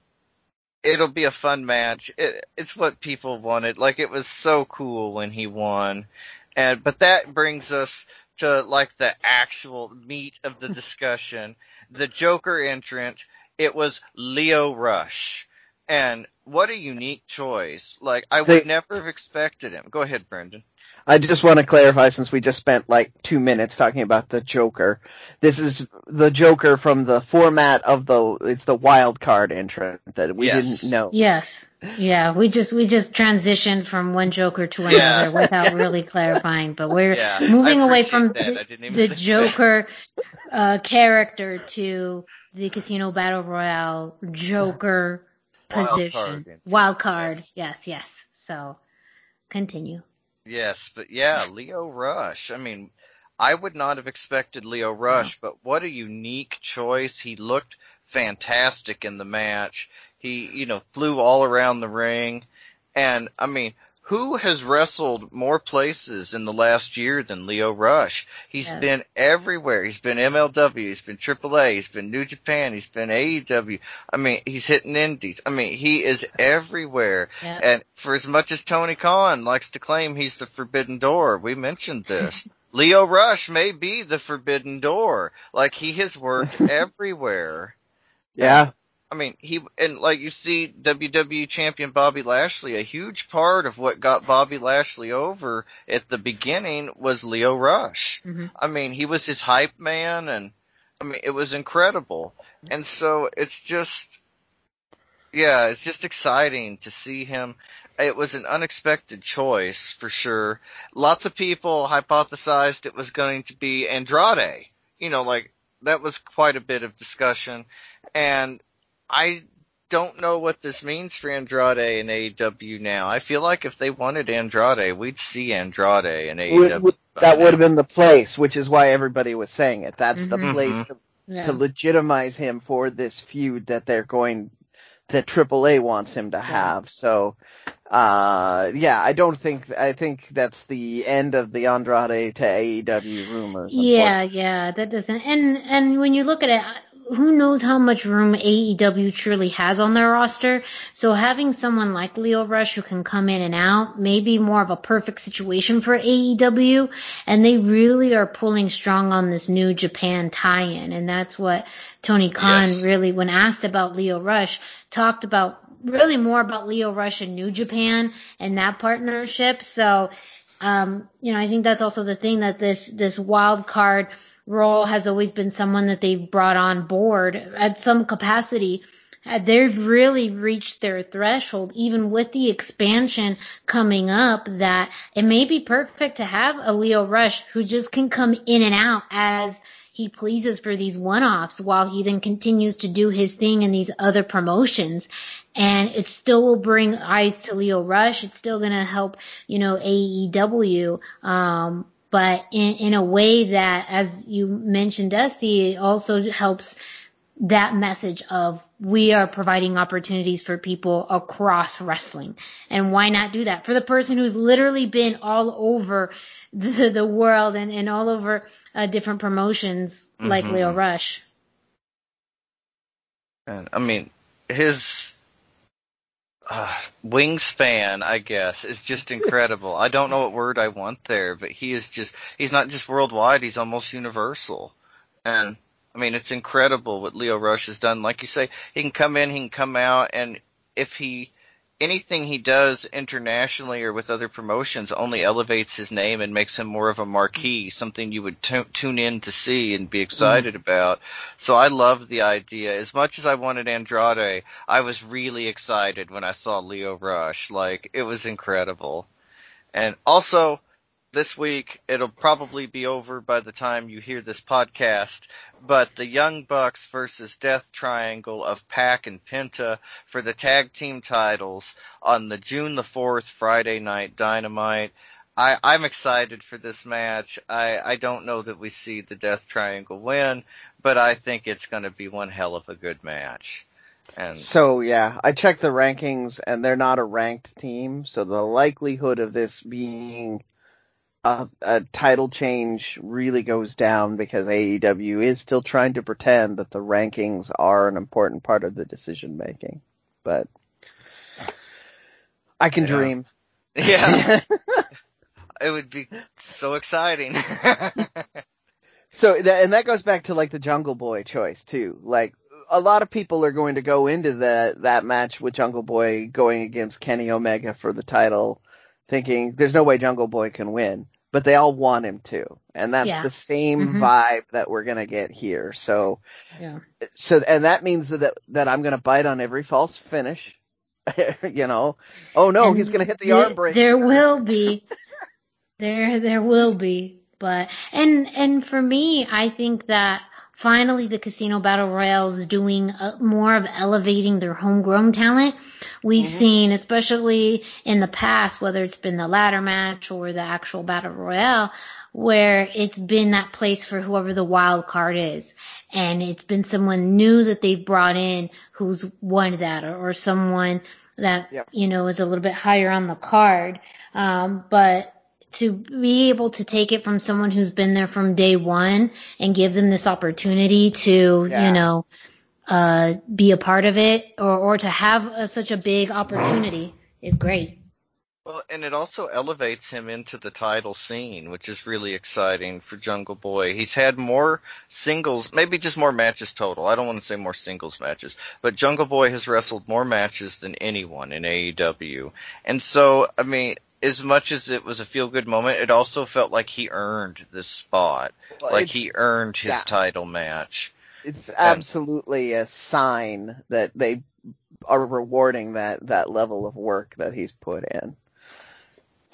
it'll be a fun match. It, it's what people wanted. Like it was so cool when he won. And but that brings us to like the actual meat of the [laughs] discussion. the Joker entrant, it was Lio Rush. And what a unique choice. Like I would They- never have expected him. Go ahead, Brendan. I just want to clarify since we just spent like two minutes talking about the Joker. This is the Joker from the format of the, it's the wild card entrant that we Yes. didn't know. Yes. Yeah, we just we just transitioned from one Joker to another Yeah. without really clarifying, but we're Yeah, moving away from that. The, the. Joker uh, character to the Casino Battle Royale Joker Wild position. card. Wild card. Yes. Yes, yes. So continue. Yes, but yeah, Lio Rush. I mean, I would not have expected Lio Rush, but what a unique choice. He looked fantastic in the match. He, you know, flew all around the ring. And I mean, who has wrestled more places in the last year than Lio Rush? He's Yes. been everywhere. He's been MLW, he's been AAA, he's been New Japan, he's been AEW. I mean, he's hitting indies. I mean, he is everywhere. Yeah. And for as much as Tony Khan likes to claim he's the forbidden door, we mentioned this. [laughs] Lio Rush may be the forbidden door. Like he has worked [laughs] everywhere. Yeah. I mean, he and like you see WWE champion Bobby Lashley, a huge part of what got Bobby Lashley over at the beginning was Lio Rush. Mhm. I mean, he was his hype man and I mean, it was incredible. And so it's just yeah, it's just exciting to see him. It was an unexpected choice for sure. Lots of people hypothesized it was going to be Andrade. You know, like that was quite a bit of discussion. And I don't know what this means for Andrade and AEW now. I feel like if they wanted Andrade, we'd see Andrade and Would- AEW. would- by that would have been the place, which is why everybody was saying it. That's the Mhm. place to, Yeah. to legitimize him for this feud that they're going, that AAA wants him to have. So, uh, yeah, I don't think, I think that's the end of the Andrade to AEW rumors. Yeah, yeah, that doesn't. And and when you look at it, who knows how much room AEW truly has on their roster? So having someone like Lio Rush who can come in and out may be more of a perfect situation for AEW. And they really are pulling strong on this new Japan tie-in, and that's what Tony Khan Yes. really, when asked about Lio Rush, talked about really more about Lio Rush and New Japan and that partnership. So um, you know, I think that's also the thing that this this wild card role has always been someone that they've brought on board at some capacity. Uh, They've really reached their threshold, even with the expansion coming up, that it may be perfect to have a Lio Rush who just can come in and out as he pleases for these one-offs while he then continues to do his thing in these other promotions. And it still will bring eyes to Lio Rush. It's still going to help, you know, AEW. Um, but in, in a way that, as you mentioned, Dusty, it also helps that message of we are providing opportunities for people across wrestling. And why not do that? For the person who's literally been all over the, the world and, and all over uh, different promotions like Mhm. Lio Rush. And I mean, his uh, wingspan, I guess, is just incredible. I don't know what word I want there, but he is just, he's not just worldwide, he's almost universal. And, I mean, it's incredible what Lio Rush has done. Like you say, he can come in, he can come out, and if he, anything he does internationally or with other promotions only elevates his name and makes him more of a marquee, something you would t- tune in to see and be excited mm. about. So I love the idea. As much as I wanted Andrade, I was really excited when I saw Lio Rush. Like, it was incredible. And also, this week. It'll probably be over by the time you hear this podcast. But the Young Bucks versus Death Triangle of Pac and Penta for the tag team titles on the June the 4th Friday night Dynamite. I, I'm excited for this match. I, I don't know that we see the Death Triangle win, but I think it's going to be one hell of a good match. And so yeah, I checked the rankings and they're not a ranked team, so the likelihood of this being a, a, title change really goes down because AEW is still trying to pretend that the rankings are an important part of the decision making. But I can yeah. dream. Yeah. [laughs] it would be so exciting. [laughs] so that, and that goes back to like the Jungle Boy choice too. Like a lot of people are going to go into that that match with Jungle Boy going against Kenny Omega for the title thinking there's no way Jungle Boy can win but they all want him to. And that's yeah. the same mm-hmm. vibe that we're going to get here. So, yeah. so, and that means that, that I'm going to bite on every false finish. [laughs] you know, oh no, and he's going to hit the th- arm break. There will be, [laughs] there, there will be, but, and, and for me, I think that finally the casino battle royale is doing a, more of elevating their homegrown talent We've mm-hmm. seen, especially in the past, whether it's been the ladder match or the actual battle royale, where it's been that place for whoever the wild card is. And it's been someone new that they've brought in who's won that or, or someone that, yep. you know, is a little bit higher on the card. Um, but to be able to take it from someone who's been there from day one and give them this opportunity to, yeah. you know, uh, be a part of it or, or to have a, such a big opportunity is great. Well, and it also elevates him into the title scene, which is really exciting for Jungle Boy. He's had more singles, maybe just more matches total. I don't want to say more singles matches, but Jungle Boy has wrestled more matches than anyone in AEW. And so, I mean, as much as it was a feel good moment, it also felt like he earned this spot. Well, like he earned his yeah. title match it's absolutely a sign that they are rewarding that that level of work that he's put in.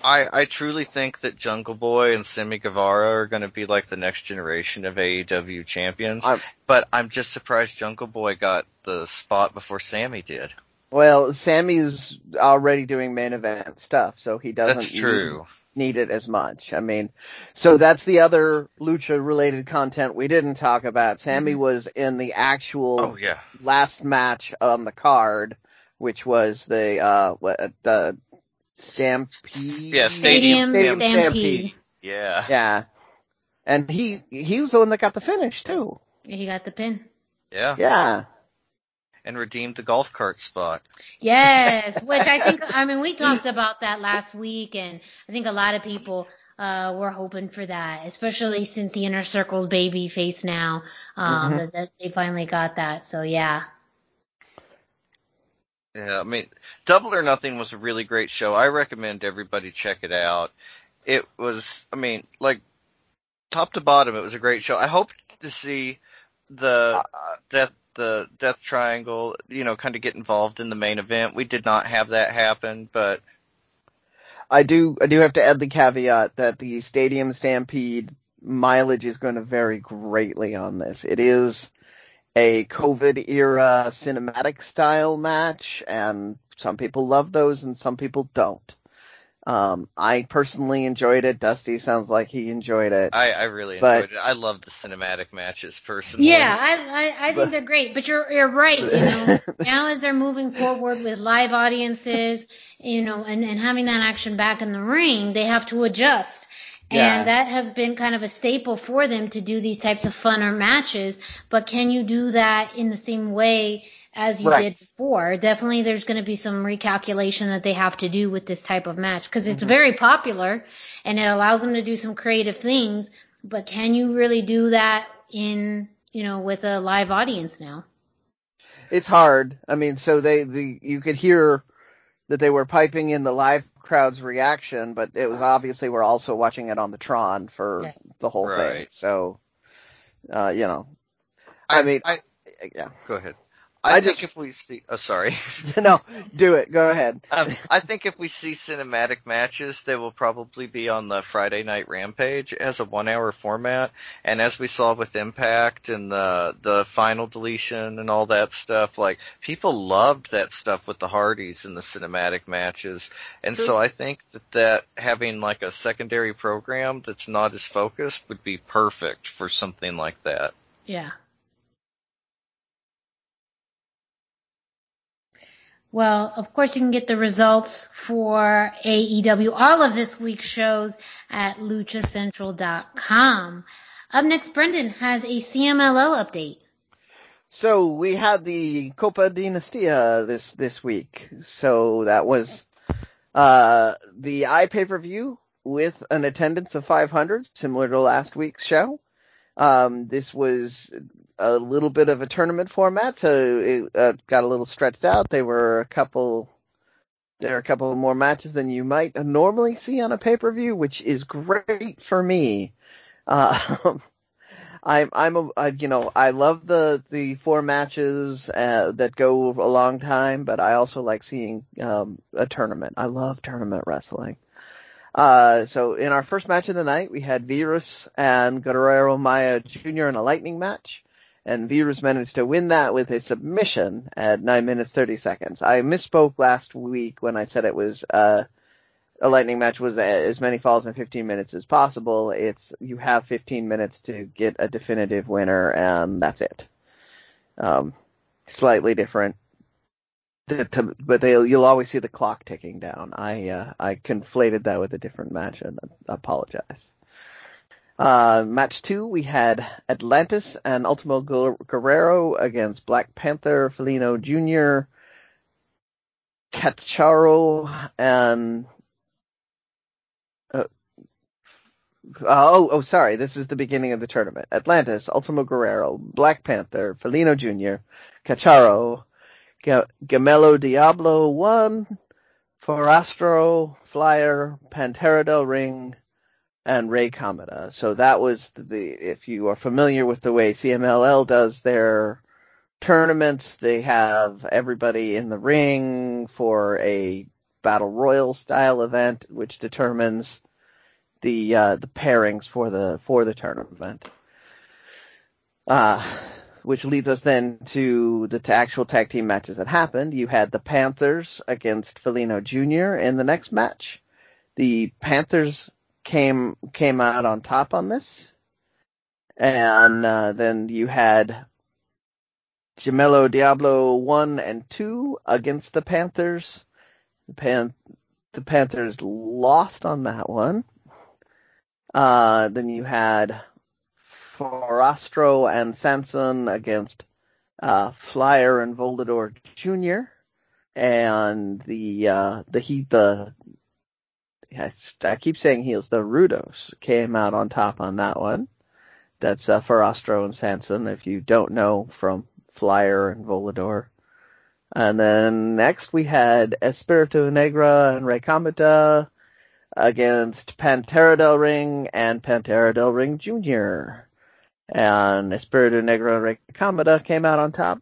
I, I truly think that Jungle Boy and Sammy Guevara are going to be like the next generation of AEW champions. I'm, but I'm just surprised Jungle Boy got the spot before Sammy did. Well, Sammy's already doing main event stuff, so he doesn't. That's true need it as much. I mean, so that's the other lucha related content we didn't talk about. Sammy mm-hmm. was in the actual oh, yeah. last match on the card, which was the uh what the Stampede. Yeah, Stadium, Stadium Stampede. Stampede. Yeah. Yeah. And he he was the one that got the finish too. He got the pin. Yeah. Yeah and redeemed the golf cart spot. Yes, [laughs] which I think, I mean, we talked about that last week, and I think a lot of people uh, were hoping for that, especially since the inner circle's baby face now, um, mm-hmm. that, that they finally got that. So yeah. Yeah, I mean, Double or Nothing was a really great show. I recommend everybody check it out. It was, I mean, like top to bottom, it was a great show. I hope to see the uh, Death the Death Triangle, you know, kind of get involved in the main event. We did not have that happen, but I do I do have to add the caveat that the Stadium Stampede mileage is going to vary greatly on this. It is a COVID era cinematic style match and some people love those and some people don't. Um, I personally enjoyed it. Dusty sounds like he enjoyed it. I, I really but, enjoyed it. I love the cinematic matches personally. Yeah, I, I, I think but, they're great. But you're you're right. You know, [laughs] now as they're moving forward with live audiences, you know, and and having that action back in the ring, they have to adjust. Yeah. And that has been kind of a staple for them to do these types of funner matches. But can you do that in the same way as you Right. did before? Definitely there's going to be some recalculation that they have to do with this type of match because Mm-hmm. it's very popular and it allows them to do some creative things. But can you really do that in, you know, with a live audience now? It's hard. I mean, so they, the, you could hear that they were piping in the live crowd's reaction, but it was obvious they were also watching it on the Tron for Yeah. the whole thing. So, uh, you know, I mean, I yeah. go ahead. I I, just- think if we see, oh sorry, [laughs] no, do it. Go ahead. [laughs] um, I think if we see cinematic matches, they will probably be on the Friday Night Rampage as a one-hour format. And as we saw with Impact and the the final deletion and all that stuff, like people loved that stuff with the Hardys and the cinematic matches. And so I think that that having like a secondary program that's not as focused would be perfect for something like that. Yeah. Well, of course, you can get the results for AEW, all of this week's shows at luchacentral.com. Up next, Brendan has a CMLL update. So we had the Copa Dinastia this this week. So that was uh the i pay per view with an attendance of 500, similar to last week's show. Um, this was a little bit of a tournament format, so it uh, got a little stretched out. There were a couple, there are a couple more matches than you might normally see on a pay per view, which is great for me. Uh, [laughs] I'm I'm a, I, you know I love the the four matches uh, that go a long time, but I also like seeing um, a tournament. I love tournament wrestling. Uh, so in our first match of the night, we had Virus and Guerrero Maya Jr. in a lightning match, and Virus managed to win that with a submission at nine minutes thirty seconds. I misspoke last week when I said it was uh, a lightning match was as many falls in 15 minutes as possible. It's you have 15 minutes to get a definitive winner, and that's it. Um, slightly different, to- but they'll you'll always see the clock ticking down. I uh, I conflated that with a different match, and I apologize. Uh, match two, we had Atlantis and Ultimo Guerrero against Black Panther, Felino Jr., Cachorro, and Oh, oh, sorry. This is the beginning of the tournament. Atlantis, Ultimo Guerrero, Black Panther, Felino Jr., Cachorro, Ga- Gemelo Diablo 1, Forastero, Flyer, Pantera del Ring, and Rey Cometa. So that was the, if you are familiar with the way CMLL does their tournaments, they have everybody in the ring for a battle royal style event, which determines the uh, the pairings for the for the tournament. Uh, which leads us then to the actual tag team matches that happened. You had the Panthers against Felino Jr. in the next match. The Panthers came came out on top on this, and uh, then you had Gemelo Diablo one and two against the Panthers. The Pan the Panthers lost on that one. Uh, then you had Forastero and Sanson against uh, Flyer and Volador Jr. And the uh, the he the I keep saying heels. The Rudos came out on top on that one. That's uh, Forastero and Sanson. If you don't know from Flyer and Volador. And then next we had Espiritu Negro and Rey Cometa against Pantera del Ring and Pantera del Ring Jr. And Espiritu Negro Cometa came out on top.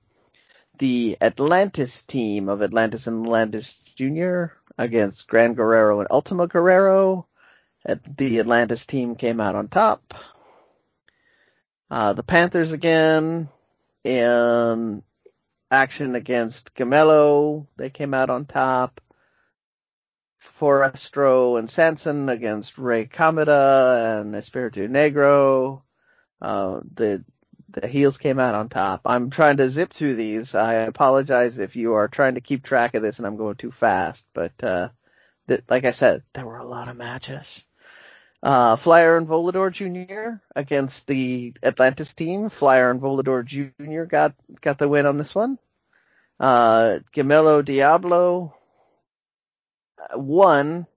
The Atlantis team of Atlantis and Atlantis Jr. against Gran Guerrero and Ultimo Guerrero. The Atlantis team came out on top. Uh, the Panthers again in action against Gemelo. They came out on top. Forastero and Sanson against Rey Cometa and Espiritu Negro. Uh, the the heels came out on top. I'm trying to zip through these. I apologize if you are trying to keep track of this and I'm going too fast, but uh, th- like I said, there were a lot of matches. Uh, Flyer and Volador Jr. against the Atlantis team. Flyer and Volador Jr. got got the win on this one. Uh, Gemelo Diablo uh, won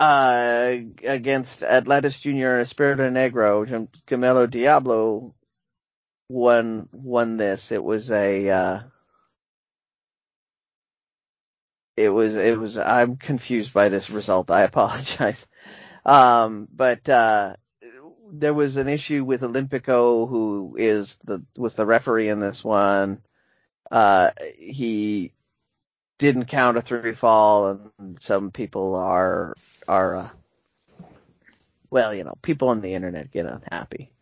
uh, against Atlantis Jr. and Espiritu Negro. Gemelo Diablo won won this. It was a uh, it was it was I'm confused by this result. I apologize. [laughs] Um, but uh, there was an issue with Olympico, who is the was the referee in this one. Uh, he didn't count a three fall, and some people are are uh, well, you know, people on the internet get unhappy.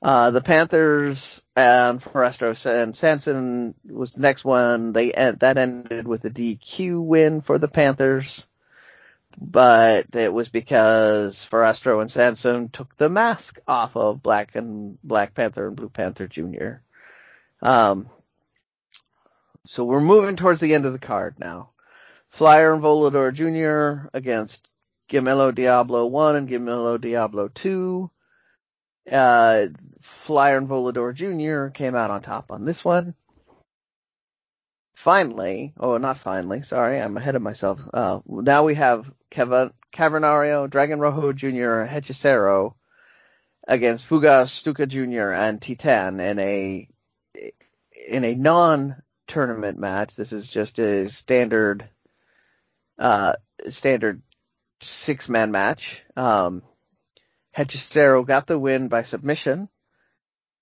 Uh, the Panthers and Forastero and Sanson was the next one. They that ended with a DQ win for the Panthers, but it was because Forastero and Sanson took the mask off of Black and Black Panther and Blue Panther Jr. Um, so we're moving towards the end of the card now. Flyer and Volador Jr. against Gemelo Diablo 1 and Gemelo Diablo 2. Uh, Flyer and Volador Jr. came out on top on this one. Finally, oh, not finally, sorry, I'm ahead of myself. Uh, now we have Kevin, Cavernario, Dragon Rojo Jr., Hechicero against Fugaz, Stuka Jr., and Titan in a, in a non-tournament match. This is just a standard, uh, standard six-man match. Um, Hechicero got the win by submission,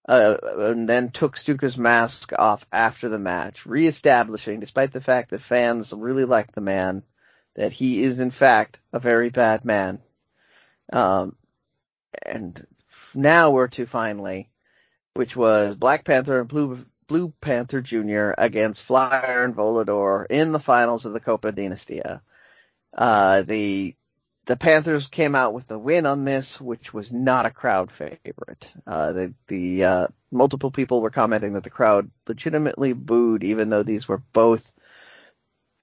uh, and then took Stuka's mask off after the match, reestablishing, despite the fact that fans really like the man, that he is in fact a very bad man. Um, and now we're to finally, which was Black Panther and Blue Blue Panther Jr. against Flyer and Volador in the finals of the Copa Dinastia. Uh, the the Panthers came out with a win on this, which was not a crowd favorite. Uh, the the uh, multiple people were commenting that the crowd legitimately booed, even though these were both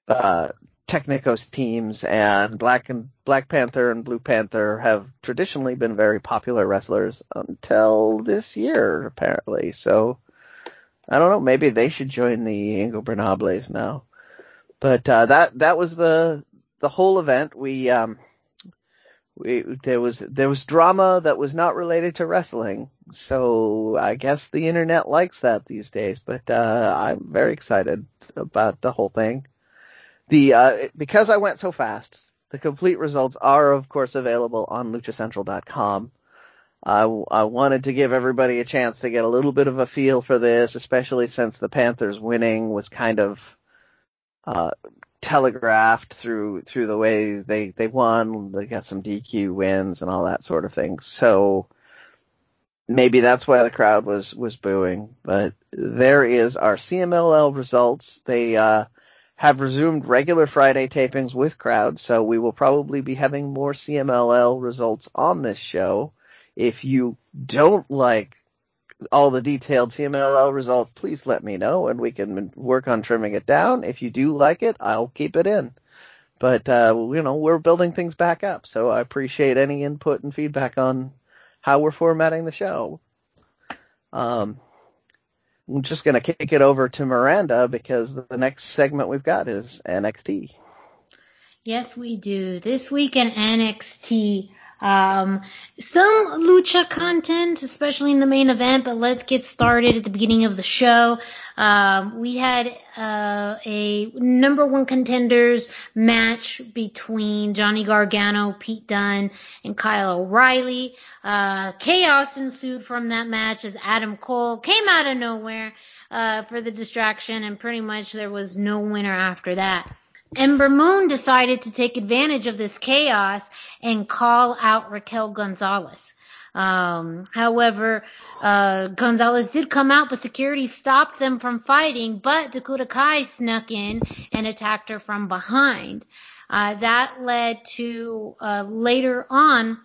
uh, Technicos teams, and Black and Black Panther and Blue Panther have traditionally been very popular wrestlers until this year, apparently. So I don't know. Maybe they should join the Ingobernables now. But uh, that that was the the whole event. We um, we there was there was drama that was not related to wrestling. So I guess the internet likes that these days. But uh, I'm very excited about the whole thing. The uh, because I went so fast, the complete results are of course available on luchacentral.com. I, I wanted to give everybody a chance to get a little bit of a feel for this, especially since the Panthers winning was kind of uh, telegraphed through through the way they they won. They got some DQ wins and all that sort of thing. So maybe that's why the crowd was was booing. But there is our CMLL results. They uh, have resumed regular Friday tapings with crowds, so we will probably be having more CMLL results on this show. If you don't like all the detailed CMLL results, please let me know and we can work on trimming it down. If you do like it, I'll keep it in. But, uh, you know, we're building things back up, so I appreciate any input and feedback on how we're formatting the show. Um, I'm just gonna kick it over to Miranda because the next segment we've got is NXT. Yes, we do. This week in NXT, um, some lucha content, especially in the main event, but let's get started at the beginning of the show. Um, we had uh, a number one contenders match between Johnny Gargano, Pete Dunne, and Kyle O'Reilly. Uh, chaos ensued from that match as Adam Cole came out of nowhere uh, for the distraction, and pretty much there was no winner after that. Ember Moon decided to take advantage of this chaos and call out Raquel Gonzalez. Um, however, uh, Gonzalez did come out, but security stopped them from fighting, but Dakota Kai snuck in and attacked her from behind. Uh, that led to, uh, later on,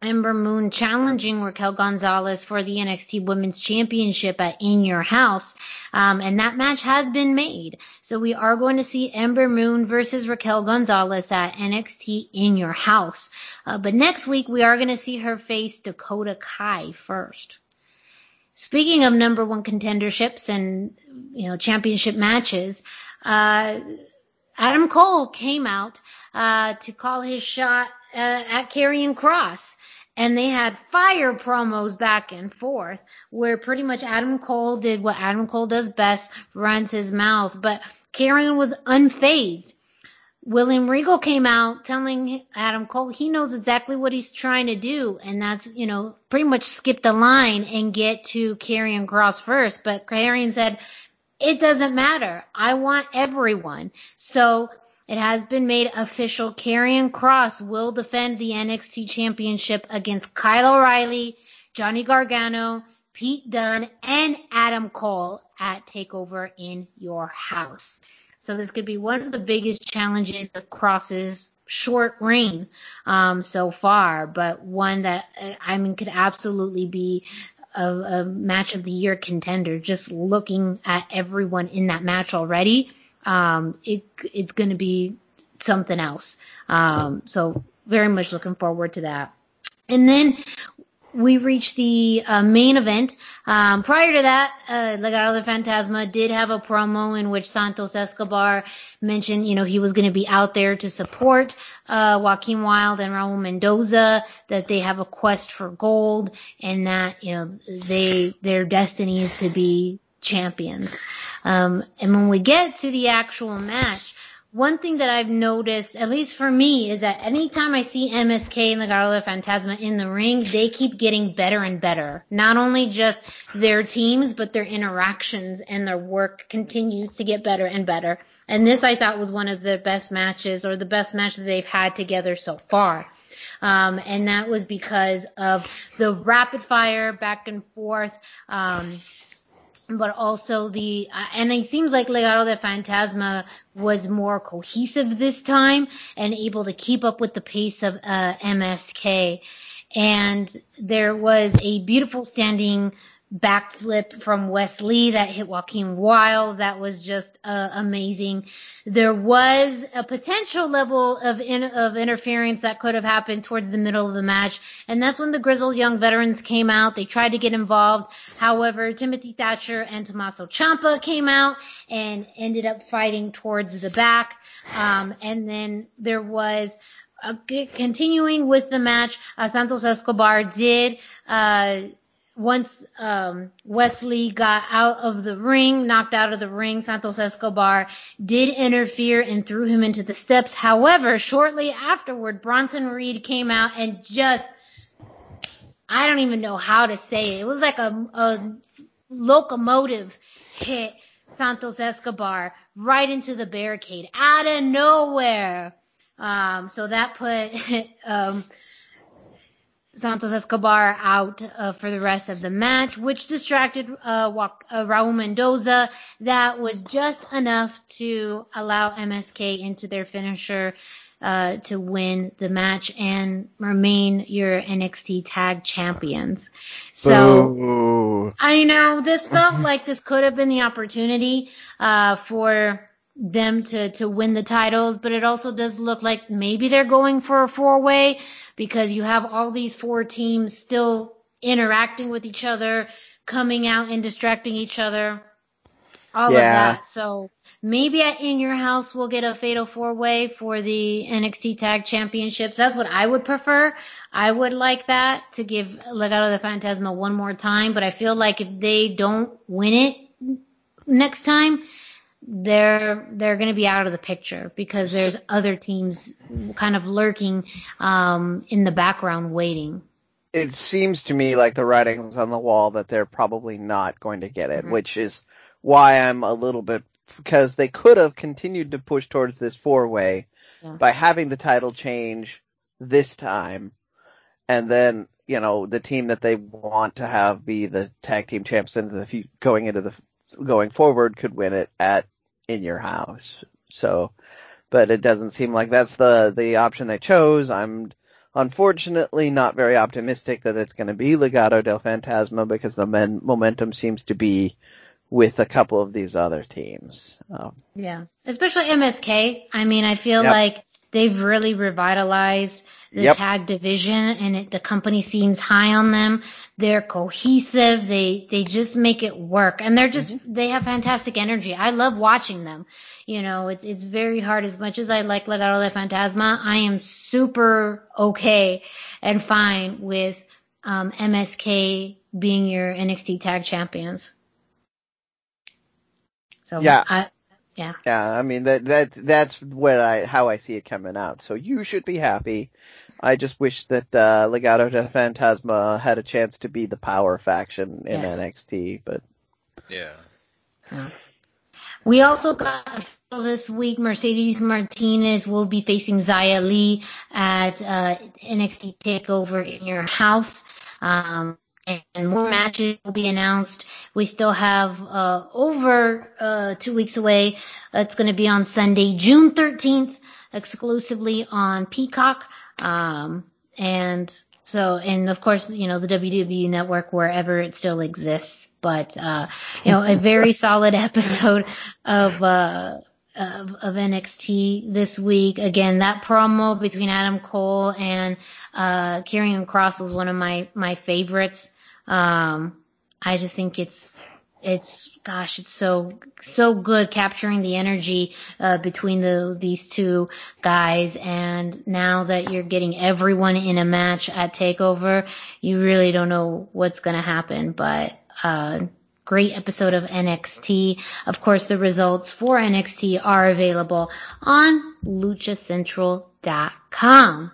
Ember Moon challenging Raquel Gonzalez for the NXT Women's Championship at In Your House. Um, and that match has been made. So we are going to see Ember Moon versus Raquel Gonzalez at NXT In Your House. Uh, but next week we are going to see her face Dakota Kai first. Speaking of number one contenderships and, you know, championship matches, uh, Adam Cole came out, uh, to call his shot, uh, at Karrion Kross and they had fire promos back and forth where pretty much Adam Cole did what Adam Cole does best, runs his mouth, but Karrion was unfazed. William Regal came out telling Adam Cole he knows exactly what he's trying to do, and that's, you know, pretty much skip the line and get to Karrion Kross first. But Karrion said, it doesn't matter. I want everyone. So it has been made official. Karrion Kross will defend the NXT Championship against Kyle O'Reilly, Johnny Gargano, Pete Dunne, and Adam Cole at Takeover in Your House. So this could be one of the biggest challenges of Kross's short reign um, so far, but one that I mean could absolutely be a, a match of the year contender. Just looking at everyone in that match already um, it it's going to be something else. Um, so very much looking forward to that. And then we reached the uh, main event. Um, prior to that, uh, Legado del Fantasma did have a promo in which Santos Escobar mentioned, you know, he was going to be out there to support uh, Joaquin Wilde and Raul Mendoza, that they have a quest for gold, and that you know they their destiny is to be champions. Um, and when we get to the actual match, one thing that I've noticed, at least for me, is that anytime I see MSK and Legado del Fantasma in the ring, they keep getting better and better. Not only just their teams, but their interactions and their work continues to get better and better. And this I thought was one of the best matches or the best match that they've had together so far. Um, and that was because of the rapid fire back and forth. Um, but also the uh, and it seems like Legado del Fantasma was more cohesive this time and able to keep up with the pace of uh, MSK. And there was a beautiful standing backflip from Wes Lee that hit Joaquin Wilde. That was just uh, amazing. There was a potential level of in, of interference that could have happened towards the middle of the match, and that's when the grizzled young veterans came out. They tried to get involved. However, Timothy Thatcher and Tommaso Ciampa came out and ended up fighting towards the back. Um, and then there was uh, continuing with the match, uh, Santos Escobar did uh, once um, Wes Lee got out of the ring, knocked out of the ring, Santos Escobar did interfere and threw him into the steps. However, shortly afterward, Bronson Reed came out and just, I don't even know how to say it. It was like a, a locomotive hit Santos Escobar right into the barricade out of nowhere. Um, so that put, [laughs] um, Santos Escobar out uh, for the rest of the match, which distracted uh, uh, Raul Mendoza. That was just enough to allow MSK into their finisher uh, to win the match and remain your NXT Tag Champions. So. I know this felt [laughs] like this could have been the opportunity uh, for them to to win the titles, but it also does look like maybe they're going for a four way because you have all these four teams still interacting with each other, coming out and distracting each other, all yeah. of that. So maybe at In Your House we'll get a fatal four way for the NXT Tag Championships. That's what I would prefer. I would like that to give Legado del Fantasma one more time, but I feel like if they don't win it next time, they're they're going to be out of the picture because there's other teams kind of lurking um, in the background waiting. It seems to me like the writing's on the wall that they're probably not going to get it, mm-hmm. which is why I'm a little bit because they could have continued to push towards this four way yeah. by having the title change this time, and then you know the team that they want to have be the tag team champs and the going into the going forward could win it at in your house. So, but it doesn't seem like that's the the option they chose. I'm Unfortunately, not very optimistic that it's going to be Legado del Fantasma because the men- momentum seems to be with a couple of these other teams. Um, Yeah, especially MSK. I mean, I feel Yep. like they've really revitalized the Yep. tag division, and it, the company seems high on them. They're cohesive. They they just make it work, and they're just they have fantastic energy. I love watching them. You know, it's it's very hard. As much as I like Legado de Fantasma, I am super okay and fine with um, MSK being your NXT Tag Champions. So Yeah. I, yeah. Yeah, I mean that that that's what I how I see it coming out. So you should be happy. I just wish that uh, Legado de Fantasma had a chance to be the power faction in Yes. NXT, but Yeah. We also got this week Mercedes Martinez will be facing Xia Li at uh, NXT Takeover in Your House. Um, and, more matches will be announced. We still have uh, over uh, two weeks away. It's going to be on Sunday, June 13th, exclusively on Peacock. Um, and so, and of course, you know, the WWE network wherever it still exists. But, uh, you know, a very [laughs] solid episode of, uh, of, of NXT this week. Again, that promo between Adam Cole and, uh, Karrion Kross was one of my, my favorites. Um, I just think it's, it's gosh, it's so so good capturing the energy uh, between the these two guys. And now that you're getting everyone in a match at Takeover, you really don't know what's gonna happen. But uh, great episode of NXT. Of course, the results for NXT are available on LuchaCentral.com.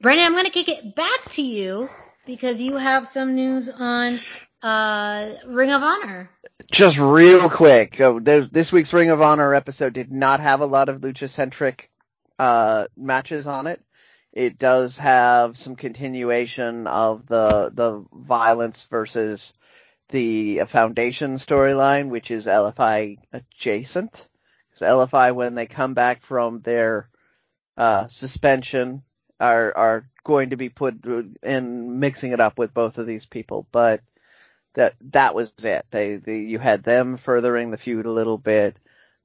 Brendan, I'm gonna kick it back to you because you have some news on uh, Ring of Honor. just real quick, uh, this week's Ring of Honor episode did not have a lot of lucha centric uh, matches on it. It does have some continuation of the the violence versus the Foundation storyline, which is LFI adjacent. Because LFI, when they come back from their uh, suspension, are are going to be put in mixing it up with both of these people, but that that was it. They, they you had them furthering the feud a little bit.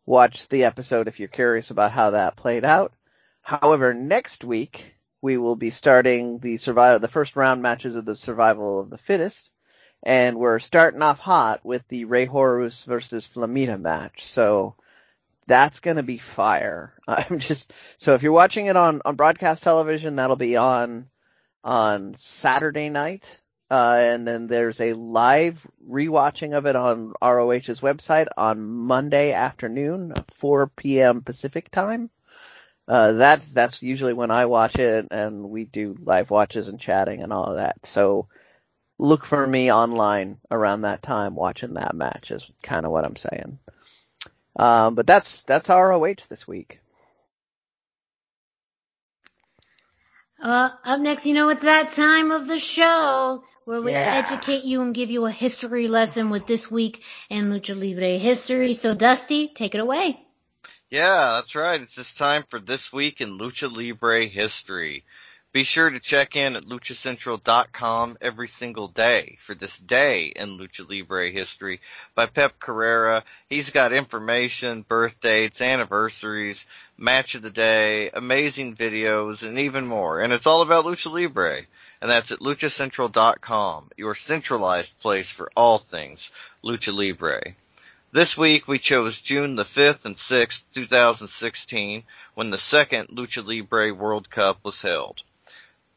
Watch the episode if you're curious about how that played out. However, next week we will be starting the survival, the first round matches of the survival of the fittest, and we're starting off hot with the Rey Horus versus Flamita match. So that's gonna be fire. [laughs] I'm just so if you're watching it on on broadcast television, that'll be on on Saturday night. Uh, and then there's a live rewatching of it on ROH's website on Monday afternoon, 4 p.m. Pacific time. Uh, that's, that's usually when I watch it and we do live watches and chatting and all of that. So look for me online around that time watching that match is kind of what I'm saying. Um, but that's, that's ROH this week. Uh, up next, you know, it's that time of the show where we Yeah. educate you and give you a history lesson with this week in Lucha Libre history. So, Dusty, take it away. Yeah, that's right. It's this time for This Week in Lucha Libre History. Be sure to check in at luchacentral.com every single day for this day in Lucha Libre History by Pep Carrera. He's got information, birth dates, anniversaries, match of the day, amazing videos, and even more. And it's all about Lucha Libre. And that's at luchacentral.com, your centralized place for all things Lucha Libre. This week we chose June the 5th and 6th, 2016, when the second Lucha Libre World Cup was held.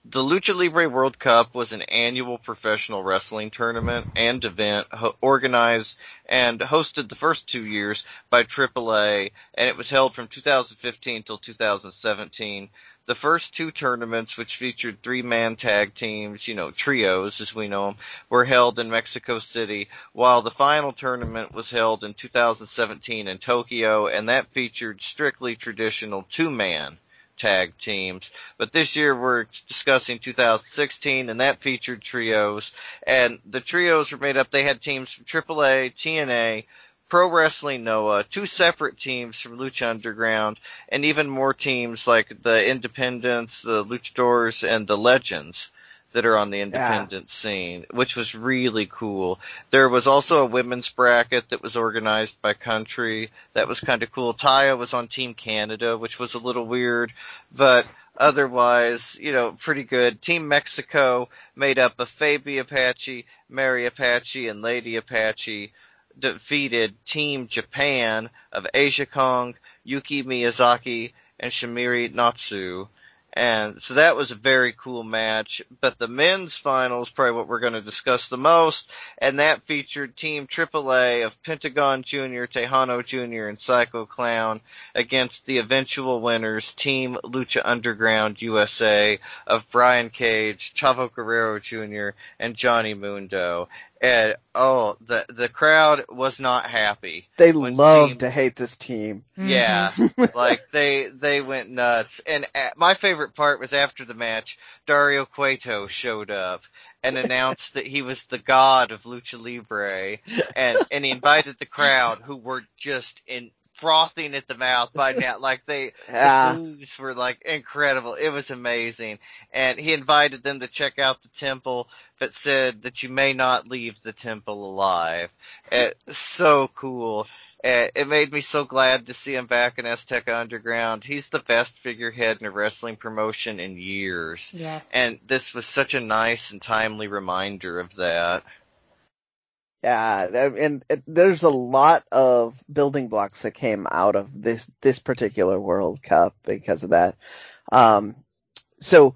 The Lucha Libre World Cup was an annual professional wrestling tournament and event ho- organized and hosted the first two years by AAA, and it was held from 2015 till 2017. The first two tournaments, which featured three-man tag teams, you know, trios as we know them, were held in Mexico City, while the final tournament was held in 2017 in Tokyo, and that featured strictly traditional two-man tag teams. But this year we're discussing 2016 and that featured trios. And the trios were made up, they had teams from AAA, TNA, Pro Wrestling Noah, two separate teams from Lucha Underground, and even more teams like the Independents, the Luchadors, and the Legends that are on the independent yeah. scene, which was really cool. There was also a women's bracket that was organized by country. That was kind of cool. Taya was on Team Canada, which was a little weird, but otherwise, you know, pretty good. Team Mexico made up of Faby Apache, Mary Apache, and Lady Apache defeated Team Japan of Aja Kong, Yuki Miyazaki, and Sumire Natsu. And so that was a very cool match. But the men's finals, probably what we're going to discuss the most, and that featured Team AAA of Pentagon Jr., Texano Jr., and Psycho Clown against the eventual winners, Team Lucha Underground USA of Brian Cage, Chavo Guerrero Jr., and Johnny Mundo. And oh, the the crowd was not happy. They love team, to hate this team. Yeah, mm-hmm. [laughs] like they they went nuts. And uh, my favorite part was after the match, Dario Cueto showed up and [laughs] announced that he was the god of lucha libre, and and he invited the crowd who were just in frothing at the mouth by now. [laughs] Like they, yeah. the moves were like incredible. It was amazing. And he invited them to check out the temple, but said that you may not leave the temple alive. It's so cool. It made me so glad to see him back in Azteca Underground. He's the best figurehead in a wrestling promotion in years. Yes. And this was such a nice and timely reminder of that. Yeah, and there's a lot of building blocks that came out of this this particular World Cup because of that. Um, so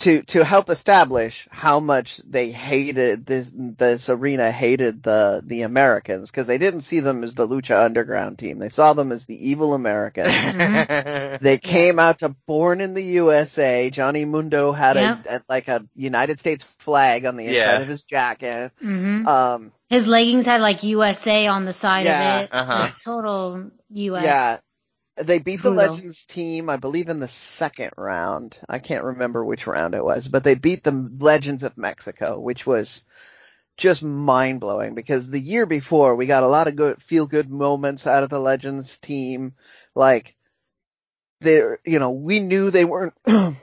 to to help establish how much they hated this this arena hated the the Americans because they didn't see them as the Lucha Underground team. They saw them as the evil Americans. Mm-hmm. they [laughs] came out to Born in the USA. Johnny Mundo had yep. a, a, like a United States flag on the inside yeah. of his jacket. Mm-hmm. Um, his leggings had like USA on the side yeah, of it. Uh-huh. Total US. Yeah, they beat the Legends team, I believe, in the second round. I can't remember which round it was, but they beat the Legends of Mexico, which was just mind blowing because the year before we got a lot of good feel good moments out of the Legends team. Like they, you know, we knew they weren't, [clears throat]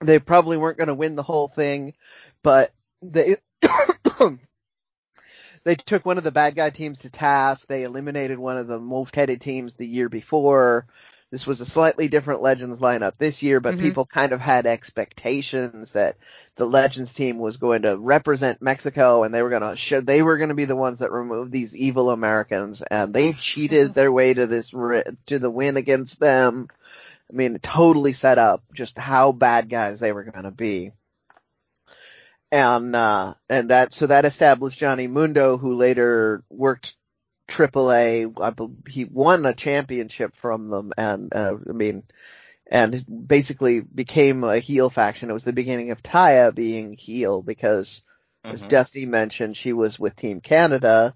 they probably weren't going to win the whole thing, but they, they took one of the bad guy teams to task. They eliminated one of the most headed teams the year before. This was a slightly different Legends lineup this year, but mm-hmm. people kind of had expectations that the Legends team was going to represent Mexico and they were going to show, they were going to be the ones that removed these evil Americans and they cheated their way to this, to the win against them. I mean, totally set up just how bad guys they were going to be and uh, and that so that established Johnny Mundo, who later worked AAA. I believe he won a championship from them, and uh, I mean, and basically became a heel faction. It was the beginning of Taya being heel because, mm-hmm. as Dusty mentioned, she was with Team Canada,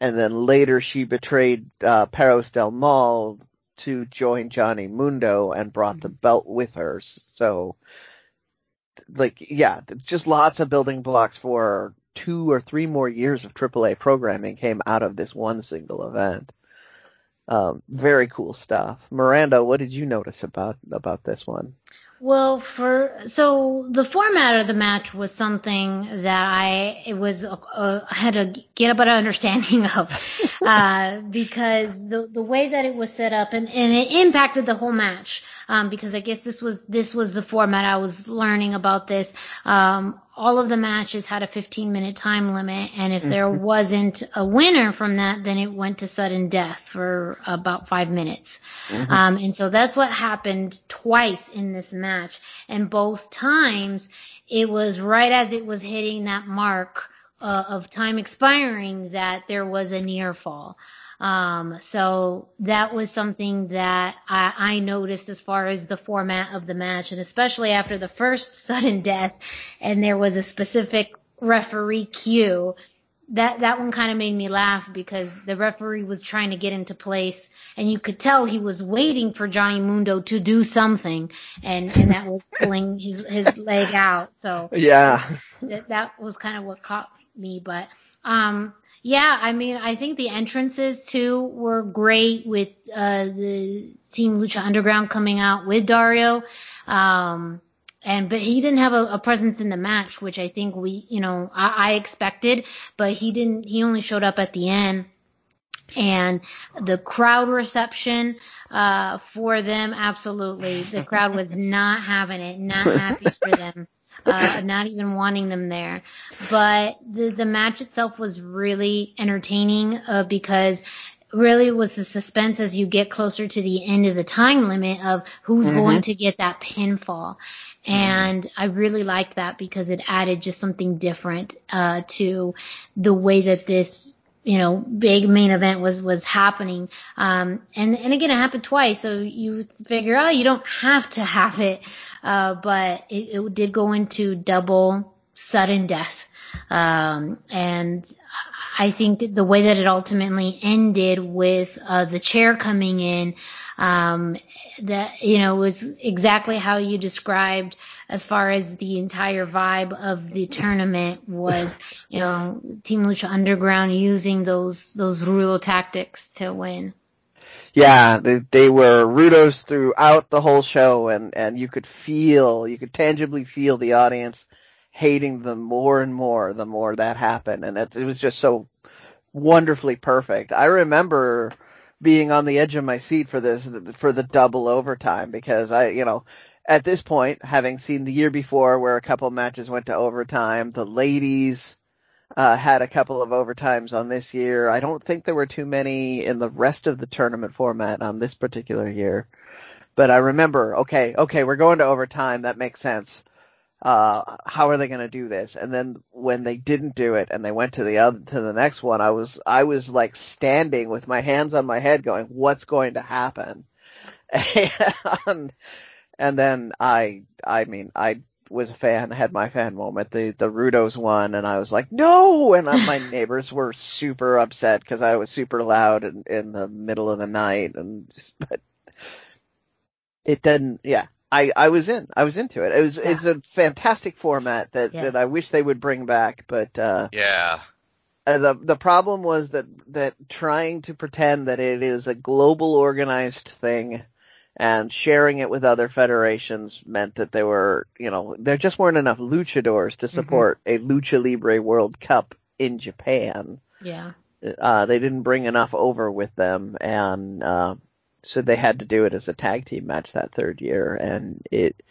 and then later she betrayed uh, Perros del Mal to join Johnny Mundo and brought the belt with her. So like yeah, just lots of building blocks for two or three more years of AAA programming came out of this one single event. Um, very cool stuff. Miranda, what did you notice about about this one? Well, for so the format of the match was something that I it was uh, I had to get a better understanding [laughs] of uh, because the the way that it was set up and and it impacted the whole match um, because I guess this was this was the format I was learning about this. Um, all of the matches had a 15 minute time limit, and if there mm-hmm. wasn't a winner from that, then it went to sudden death for about five minutes. Mm-hmm. Um, and so that's what happened twice in this match, and both times it was right as it was hitting that mark uh, of time expiring that there was a near fall. Um, so that was something that I, I noticed as far as the format of the match, and especially after the first [laughs] sudden death, and there was a specific referee cue. That that one kind of made me laugh because the referee was trying to get into place, and you could tell he was waiting for Johnny Mundo to do something, and and that was [laughs] pulling his his leg out. So yeah, that, that was kind of what caught me, but um, yeah, I mean, I think the entrances too were great with uh, the Team Lucha Underground coming out with Dario. Um, and but he didn't have a, a, presence in the match, which I think we, you know, I, I expected, but he didn't. He only showed up at the end and the crowd reception uh, for them absolutely the crowd was not having it not happy for them [laughs] uh, not even wanting them there. But the the match itself was really entertaining uh, because really was the suspense as you get closer to the end of the time limit of who's mm-hmm. going to get that pinfall. And I really liked that because it added just something different uh, to the way that this you know, big main event was, was happening. Um, and, and again, it happened twice. So you figure, oh, you don't have to have it. Uh, but it, it did go into double sudden death. Um, and I think the way that it ultimately ended with, uh, the chair coming in, um, that, you know, was exactly how you described as far as the entire vibe of the tournament was, [laughs] you know, Team Lucha Underground using those, those Rudo tactics to win. Yeah, they, they were Rudos throughout the whole show and, and you could feel, you could tangibly feel the audience hating them more and more the more that happened. And it, it was just so wonderfully perfect. I remember being on the edge of my seat for this for the double overtime because I, you know, at this point, having seen the year before where a couple of matches went to overtime, the ladies uh, had a couple of overtimes on this year. I don't think there were too many in the rest of the tournament format on this particular year. But I remember, okay, okay, we're going to overtime. That makes sense uh, how are they going to do this? And then when they didn't do it and they went to the other, to the next one, I was, I was like standing with my hands on my head going, what's going to happen? [laughs] And, and then I, I mean, I was a fan, had my fan moment. The, the Rudos won and I was like, no! And my [laughs] neighbors were super upset because I was super loud in, in the middle of the night and just, but it didn't, yeah, I, I was in. I was into it. It was yeah. it's a fantastic format that, yeah. that I wish they would bring back, but uh Yeah. Uh, the the problem was that that trying to pretend that it is a global organized thing and sharing it with other federations meant that there were, you know, there just weren't enough luchadors to mm-hmm. support mm-hmm. a lucha libre world cup in Japan. Yeah. Uh, they didn't bring enough over with them and, uh, so they had to do it as a tag team match that third year, and it.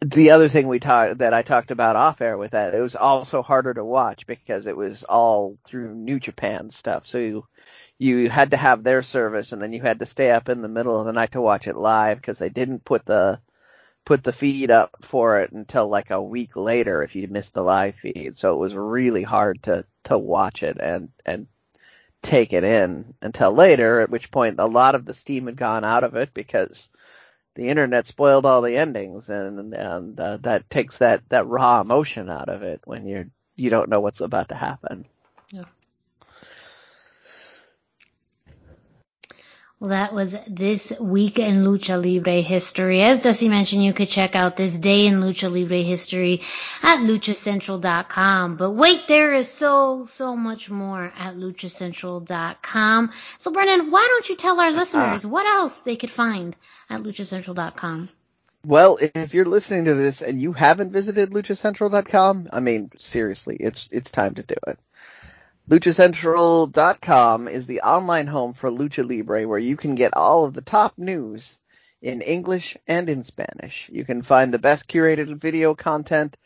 The other thing we talked that I talked about off air with that, it was also harder to watch because it was all through New Japan stuff. So you, you had to have their service, and then you had to stay up in the middle of the night to watch it live because they didn't put the put the feed up for it until like a week later if you missed the live feed. So it was really hard to to watch it and and take it in until later, at which point a lot of the steam had gone out of it because the internet spoiled all the endings and, and uh, that takes that, that raw emotion out of it when you're, you don't know what's about to happen. Well, that was this week in Lucha Libre history. As Dusty mentioned, you could check out this day in Lucha Libre history at luchacentral.com. But wait, there is so, so much more at luchacentral.com. So Brennan, why don't you tell our listeners ah. what else they could find at luchacentral.com? Well, if you're listening to this and you haven't visited luchacentral.com, I mean, seriously, it's, it's time to do it. LuchaCentral.com is the online home for Lucha Libre where you can get all of the top news in English and in Spanish. You can find the best curated video content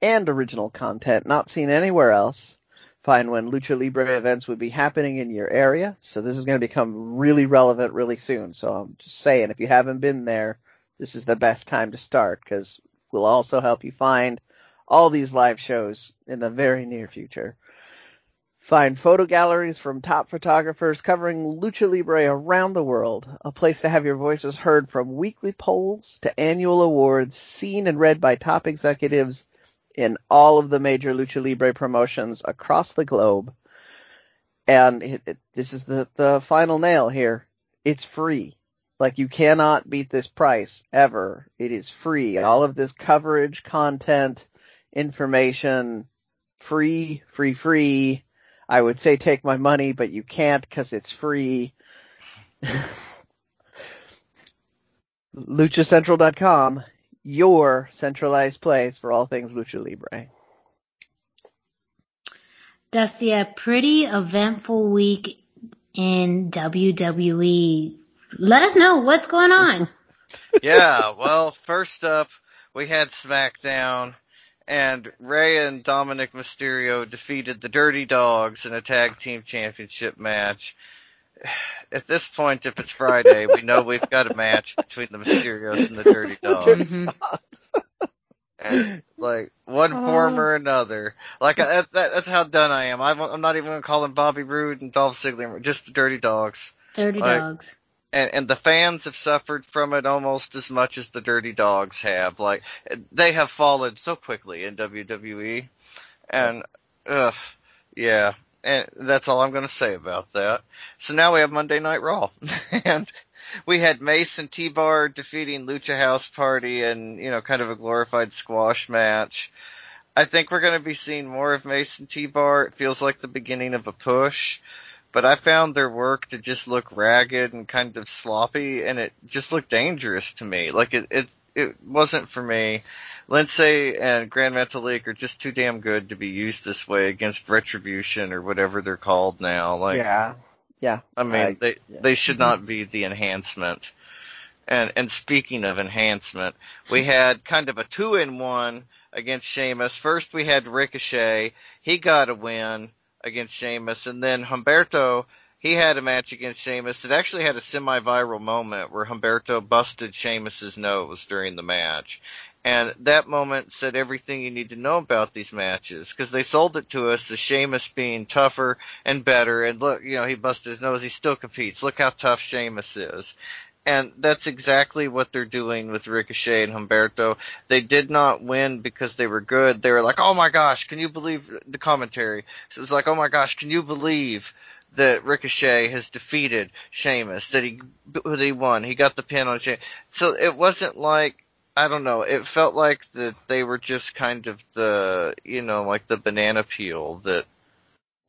and original content not seen anywhere else. Find when Lucha Libre events would be happening in your area. So this is going to become really relevant really soon. So I'm just saying, if you haven't been there, this is the best time to start because we'll also help you find all these live shows in the very near future. Find photo galleries from top photographers covering Lucha Libre around the world. A place to have your voices heard from weekly polls to annual awards, seen and read by top executives in all of the major Lucha Libre promotions across the globe. And it, it, this is the, the final nail here. It's free. Like you cannot beat this price ever. It is free. All of this coverage, content, information, free, free, free. I would say take my money, but you can't because it's free. LuchaCentral.com, your centralized place for all things Lucha Libre. Dusty, uh, a pretty eventful week in WWE. Let us know what's going on. [laughs] yeah, well, first up, we had SmackDown, and Rey and Dominic Mysterio defeated the Dirty Dogs in a tag team championship match. [sighs] At this point, if it's Friday, we know we've got a match between the Mysterios and the Dirty [laughs] Dogs. And, like one oh. form or another. Like I, that, that's how done I am. I'm, I'm not even gonna call them Bobby Roode and Dolph Ziggler, just the Dirty Dogs. Dirty Like- dogs. And and the fans have suffered from it almost as much as the dirty dogs have. Like they have fallen so quickly in WWE, and ugh, yeah, and that's all I'm going to say about that. So now we have Monday Night Raw, [laughs] and we had Mace and T-Bar defeating Lucha House Party, and you know, kind of a glorified squash match. I think we're going to be seeing more of Mace and T-Bar. It feels like the beginning of a push but I found their work to just look ragged and kind of sloppy, and it just looked dangerous to me. Like it, it, it wasn't for me. Lince and Grand Metalik are just too damn good to be used this way against Retribution or whatever they're called now. Like, yeah. Yeah. I mean, I- they yeah. they should not mm-hmm. be the enhancement. And and speaking of enhancement, we had kind of a two in one against Sheamus. First we had Ricochet, he got a win against Sheamus, and then Humberto he had a match against Sheamus that actually had a semi-viral moment where Humberto busted Sheamus's nose during the match. And that moment said everything you need to know about these matches because they sold it to us as Sheamus being tougher and better. And look, you know, he busted his nose. He still competes. Look how tough Sheamus is. And that's exactly what they're doing with Ricochet and Humberto. They did not win because they were good. They were like, oh my gosh, can you believe the commentary? So it was like, oh my gosh, can you believe that Ricochet has defeated Sheamus? That he, that he won. He got the pin on Sheamus. So it wasn't like, I don't know, it felt like that they were just kind of the, you know, like the banana peel that,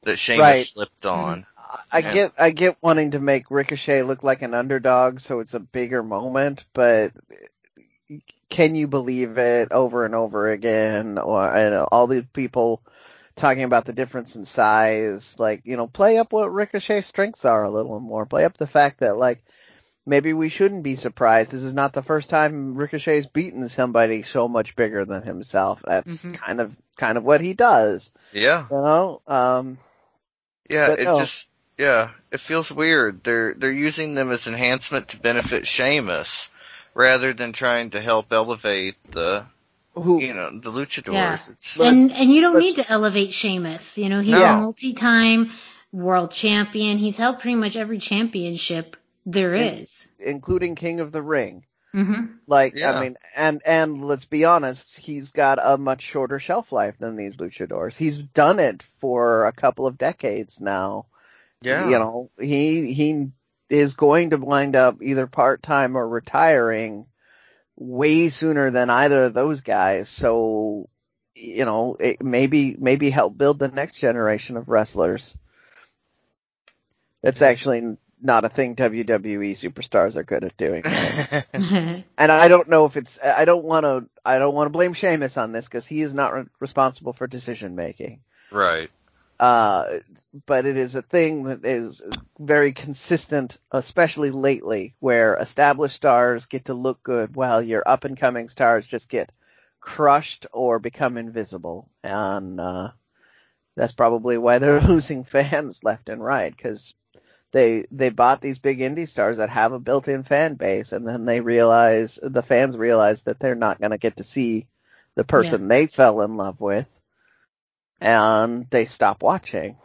that Sheamus Right. slipped on. I Yeah. get I get wanting to make Ricochet look like an underdog so it's a bigger moment, but can you believe it over and over again or and all these people talking about the difference in size like you know play up what Ricochet's strengths are a little more play up the fact that like maybe we shouldn't be surprised this is not the first time Ricochet's beaten somebody so much bigger than himself that's Mhm. kind of kind of what he does Yeah. you know um Yeah, But it no. just yeah, it feels weird. They're they're using them as enhancement to benefit Sheamus rather than trying to help elevate the who you know the luchadors. Yeah. It's Let's- and and you don't need to elevate Sheamus. You know, he's No. a multi-time world champion. He's held pretty much every championship there Yeah. is. including King of the Ring Mm-hmm. Like, Yeah. I mean, and, and let's be honest, he's got a much shorter shelf life than these luchadors. He's done it for a couple of decades now. yeah, You know, he, he is going to wind up either part-time or retiring way sooner than either of those guys. So, you know, it maybe, maybe help build the next generation of wrestlers. That's actually not a thing WWE superstars are good at doing. [laughs] [laughs] And I don't know if it's, I don't want to, I don't want to blame Sheamus on this because he is not re- responsible for decision making. right. Uh, but it is a thing that is very consistent, especially lately, where established stars get to look good while your up and coming stars just get crushed or become invisible. And, uh, that's probably why they're [laughs] losing fans left and right because they, they bought these big indie stars that have a built-in fan base and then they realize, the fans realize that they're not going to get to see the person they fell in love with and they stop watching.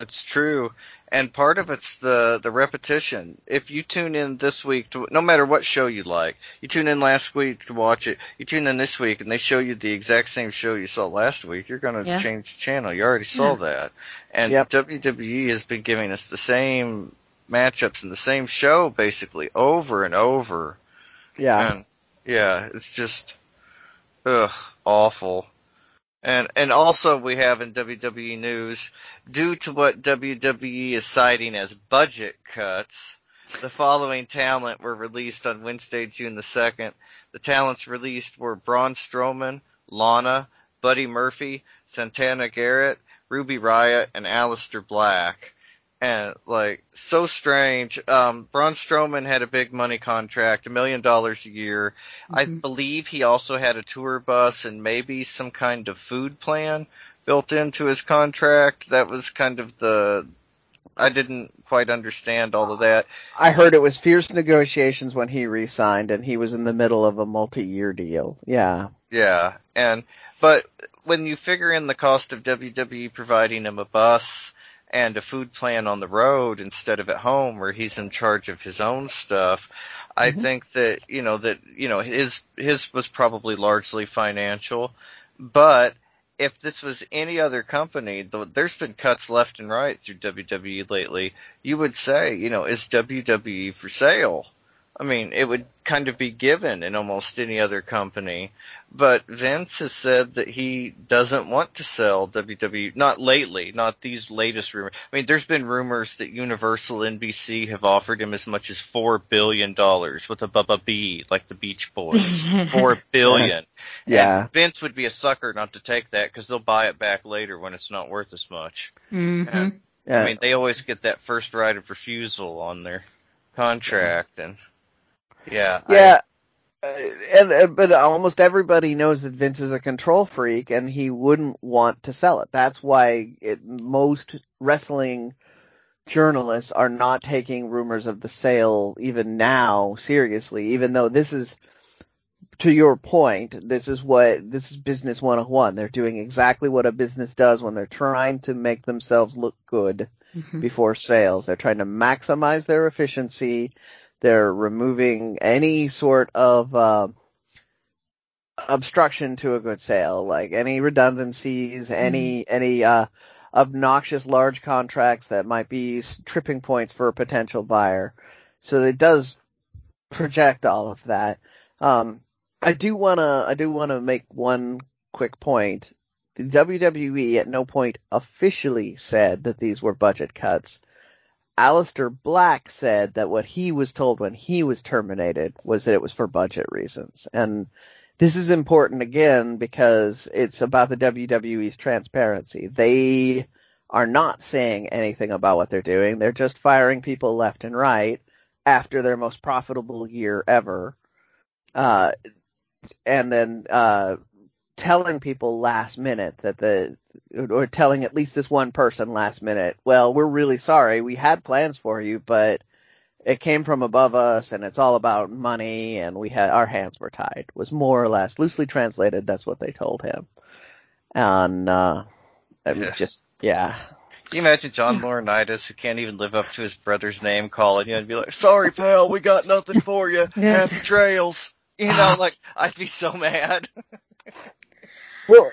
It's true. And part of it's the, the repetition. If you tune in this week to, no matter what show you like, you tune in last week to watch it, you tune in this week and they show you the exact same show you saw last week, you're gonna Yeah. change the channel. You already saw that. And Yep. WWE has been giving us the same matchups and the same show basically over and over. Yeah. And yeah, it's just, ugh, awful. And and also we have in WWE news, due to what WWE is citing as budget cuts, the following talent were released on Wednesday, June the second. The talents released were Braun Strowman, Lana, Buddy Murphy, Santana Garrett, Ruby Riott, and Aleister Black. And like so strange. Um, Braun Strowman had a big money contract, a million dollars a year. I believe he also had a tour bus and maybe some kind of food plan built into his contract. That was kind of the I didn't quite understand all of that. I heard it was fierce negotiations when he re-signed, and he was in the middle of a multi-year deal. Yeah. Yeah, and but when you figure in the cost of WWE providing him a bus and a food plan on the road instead of at home where he's in charge of his own stuff, I mm-hmm. think that you know that you know his his was probably largely financial, but if this was any other company, th- there's been cuts left and right through WWE lately. You would say, you know, is WWE for sale? I mean, it would kind of be given in almost any other company. But Vince has said that he doesn't want to sell WWE, not lately, not these latest rumors. I mean, there's been rumors that Universal NBC have offered him as much as four billion dollars with a Bubba B, like the Beach Boys. [laughs] Four billion. [laughs] Yeah. And Vince would be a sucker not to take that because they'll buy it back later when it's not worth as much. hmm And, Yeah. I mean, they always get that first right of refusal on their contract, and yeah, I- Yeah. Uh, and, uh, but almost everybody knows that Vince is a control freak and he wouldn't want to sell it. That's why it, most wrestling journalists are not taking rumors of the sale even now seriously, even though this is, to your point, this is what, this is business 101. They're doing exactly what a business does when they're trying to make themselves look good hmm before sales. They're trying to maximize their efficiency. They're removing any sort of uh, obstruction to a good sale, like any redundancies, any any uh, obnoxious large contracts that might be tripping points for a potential buyer. So it does project all of that. Um, I do wanna I do wanna make one quick point. The WWE at no point officially said that these were budget cuts. Aleister Black said that what he was told when he was terminated was that it was for budget reasons. And this is important again because it's about the WWE's transparency. They are not saying anything about what they're doing. They're just firing people left and right after their most profitable year ever. Uh, and then, uh, telling people last minute that the, or telling at least this one person last minute, well, we're really sorry. We had plans for you, but it came from above us and it's all about money and we had, our hands were tied was more or less loosely translated. That's what they told him. And, uh, it was just, yeah. Can you imagine John Laurinaitis who can't even live up to his brother's name calling you and be like, "Sorry, pal, we got nothing [laughs] for you. Yes. Happy trails." You know, like I'd be so mad. [laughs] Well,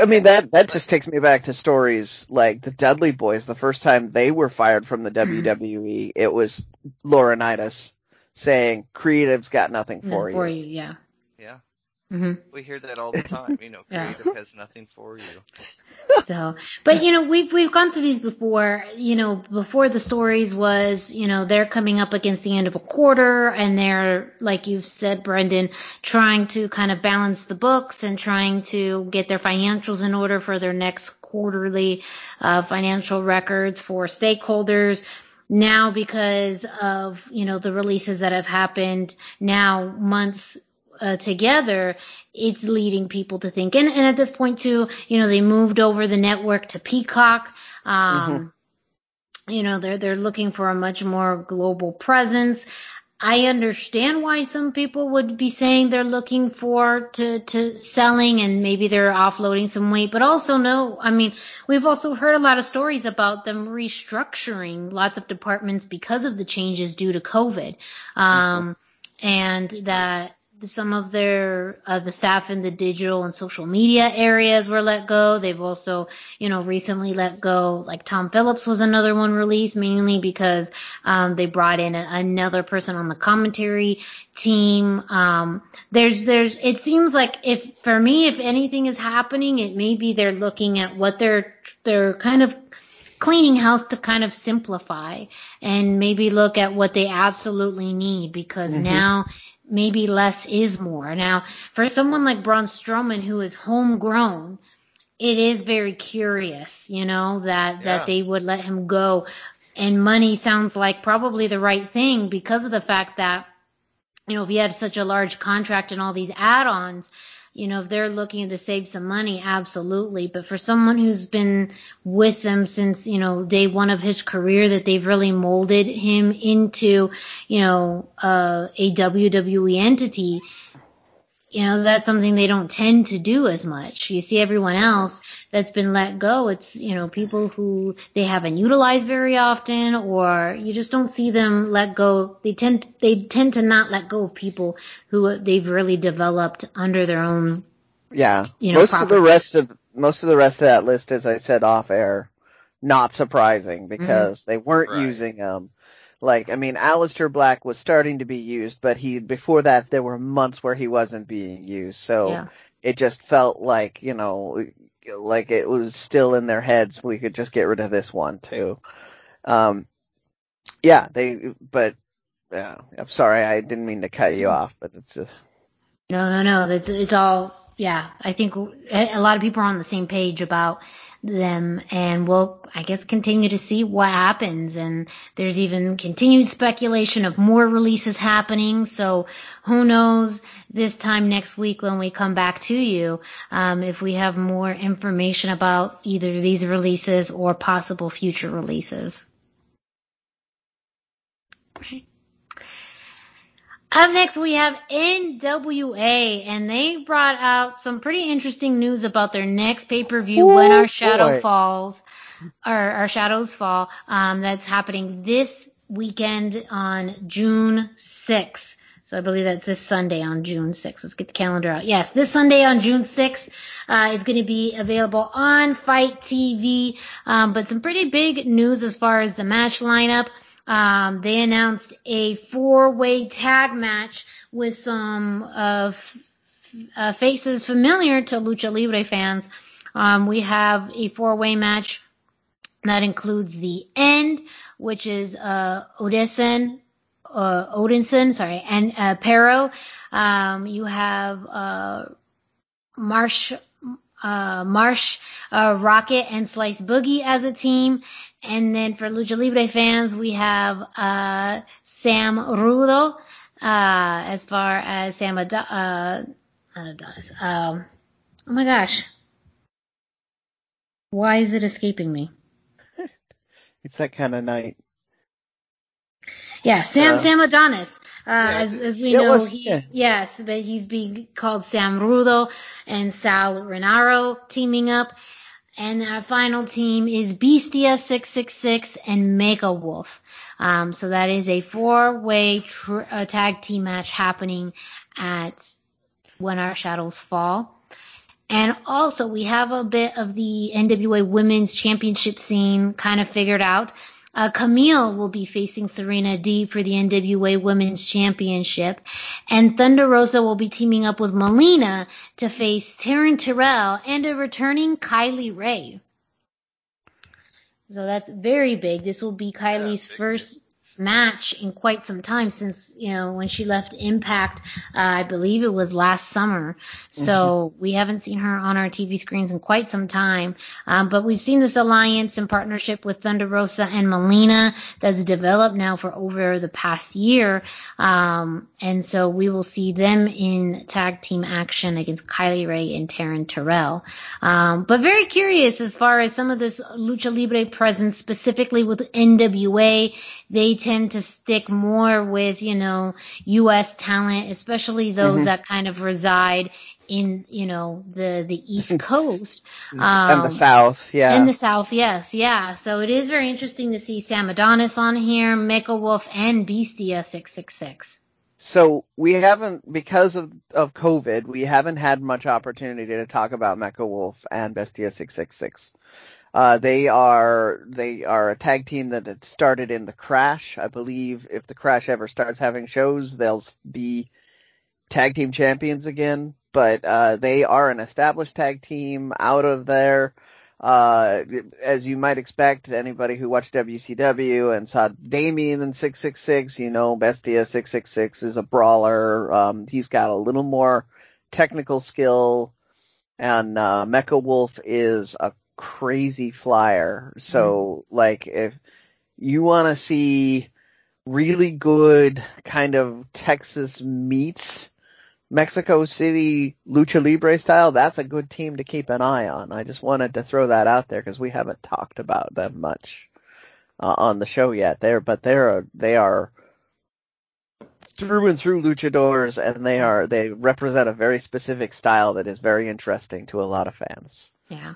I mean that that just takes me back to stories like the Dudley Boys. The first time they were fired from the mm-hmm. WWE, it was Laurinaitis saying, "Creative's got nothing for, for you." you, yeah. Yeah, hmm we hear that all the time. You know, [laughs] Yeah. creative has nothing for you. So, but you know, we've we've gone through these before. You know, before the stories was, you know, they're coming up against the end of a quarter, and they're like you've said, Brendan, trying to kind of balance the books and trying to get their financials in order for their next quarterly uh, financial records for stakeholders. Now, because of you know the releases that have happened now months uh, together, it's leading people to think. And, and at this point too, you know, they moved over the network to Peacock. Um, you know, they're, they're looking for a much more global presence. I understand why some people would be saying they're looking for to, to selling and maybe they're offloading some weight, but also no, I mean, we've also heard a lot of stories about them restructuring lots of departments because of the changes due to COVID. Um, and that some of their uh, the staff in the digital and social media areas were let go. They've also, you know, recently let go. Like Tom Phillips was another one released, mainly because um, they brought in a, another person on the commentary team. Um, there's there's it seems like if for me, if anything is happening, it may be they're looking at what they're they're kind of cleaning house to kind of simplify and maybe look at what they absolutely need because mm-hmm. now maybe less is more. Now, for someone like Braun Strowman who is homegrown, it is very curious, you know, that, yeah. that they would let him go. And money sounds like probably the right thing because of the fact that, you know, if he had such a large contract and all these add-ons, you know, if they're looking to save some money, absolutely. But for someone who's been with them since, you know, day one of his career, that they've really molded him into, you know, uh, a WWE entity, you know, that's something they don't tend to do as much. You see everyone else that's been let go. It's, you know, people who they haven't utilized very often or you just don't see them let go. They tend, to, they tend to not let go of people who they've really developed under their own. Yeah. You know, most properties. of the rest of, most of the rest of that list, as I said off air, not surprising because mm-hmm. they weren't right. using them. Like, I mean, Aleister Black was starting to be used, but he, before that, there were months where he wasn't being used. So yeah. it just felt like, you know, like it was still in their heads. We could just get rid of this one too. Um, yeah, they, but, yeah, I'm sorry, I didn't mean to cut you off, but it's a... No, no, no, it's, it's all, yeah, I think a lot of people are on the same page about them and we'll, I guess, continue to see what happens. And there's even continued speculation of more releases happening. So who knows this time next week when we come back to you, um, if we have more information about either these releases or possible future releases. Okay. Up next, we have NWA, and they brought out some pretty interesting news about their next pay per view, When Our Shadow boy. Falls, or Our Shadows Fall. Um, that's happening this weekend on June 6th. So I believe that's this Sunday on June 6th. Let's get the calendar out. Yes, this Sunday on June 6th, uh, it's going to be available on FITE TV. Um, but some pretty big news as far as the match lineup. Um, they announced a four-way tag match with some uh, f- uh, faces familiar to lucha libre fans. Um, we have a four-way match that includes the end, which is uh, Odinson, uh, Odinson, sorry, and uh, Parrow. Um, you have uh, Marsh, uh, Marsh, uh, Rockett, and Slice Boogie as a team, and then for Lucha Libre fans, we have uh, Sam Rudo, uh, as far as Sam Ad- uh, Adonis. Um, oh my gosh. Why is it escaping me? [laughs] it's that kind of night. Yeah, Sam uh, Sam Adonis. Uh, as, as we know, was, he, yeah. yes, but he's being called Sam Rudo and Sal Rinauro teaming up. And our final team is Bestia 666 and Mecha Wolf. Um, so that is a four-way tr- uh, tag team match happening at When Our Shadows Fall. And also we have a bit of the NWA Women's Championship scene kind of figured out. Uh, Kamille will be facing Serena Deeb for the NWA Women's Championship, and Thunder Rosa will be teaming up with Melina to face Taryn Terrell and a returning Kylie Rae. So that's very big. This will be Kylie's yeah, first match in quite some time since you know when she left Impact. Uh, I believe it was last summer. So mm-hmm. we haven't seen her on our TV screens in quite some time. Um, but we've seen this alliance in partnership with Thunder Rosa and Melina that's developed now for over the past year. Um, and so we will see them in tag team action against Kylie Rae and Taryn Terrell. Um, but very curious as far as some of this lucha libre presence specifically with NWA. They tend to stick more with, you know, U.S. talent, especially those mm-hmm. that kind of reside in, you know, the, the East [laughs] Coast. Um, and the um, South, yeah. In the South, yes, yeah. So it is very interesting to see Sam Adonis on here, Mecha Wolf, and Bestia 666. So we haven't, because of, of COVID, we haven't had much opportunity to talk about Mecha Wolf and Bestia 666. Uh, they are, they are a tag team that had started in the Crash. I believe if the Crash ever starts having shows, they'll be tag team champions again. But, uh, they are an established tag team out of there. Uh, as you might expect, anybody who watched WCW and saw Damien in 666, you know, Bestia 666 is a brawler. Um, he's got a little more technical skill and, uh, Mecha Wolf is a crazy flyer. So mm-hmm. like if you want to see really good kind of Texas meets Mexico City Lucha Libre style, that's a good team to keep an eye on. I just wanted to throw that out there because we haven't talked about them much uh, on the show yet. There, but they're they are through and through luchadors, and they are they represent a very specific style that is very interesting to a lot of fans. Yeah.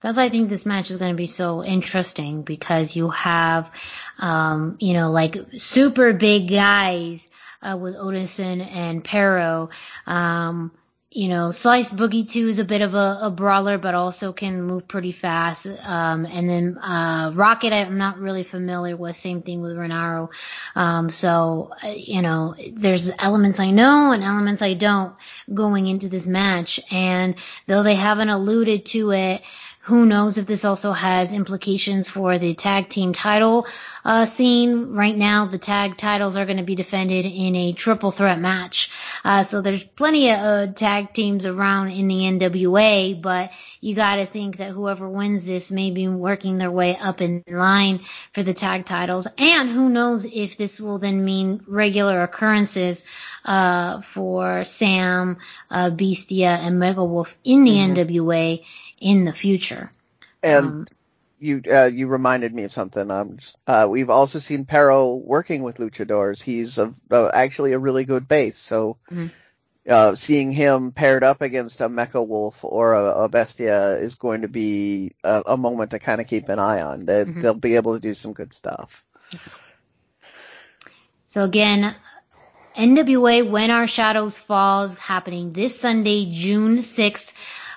That's why I think this match is going to be so interesting because you have, um, you know, like super big guys uh, with Odinson and Parrow. Um, you know, Slice Boogie 2 is a bit of a, a brawler, but also can move pretty fast. Um, and then, uh, Rockett, I'm not really familiar with. Same thing with Rinauro. Um, so, uh, you know, there's elements I know and elements I don't going into this match. And though they haven't alluded to it, who knows if this also has implications for the tag team title uh, scene. Right now, the tag titles are going to be defended in a triple threat match. Uh, so there's plenty of uh, tag teams around in the NWA, but you got to think that whoever wins this may be working their way up in line for the tag titles. And who knows if this will then mean regular occurrences uh, for Sam, uh, Bestia, and Mecha Wolf in the mm-hmm. NWA in the future. And um, you uh, you reminded me of something. Um, uh, we've also seen Parrow working with luchadors. He's a, actually a really good base. So mm-hmm. uh, seeing him paired up against a Mecha Wolf or a, a Bestia is going to be a, a moment to kind of keep an eye on. They, mm-hmm. They'll be able to do some good stuff. So again, NWA When Our Shadows Falls happening this Sunday, June 6th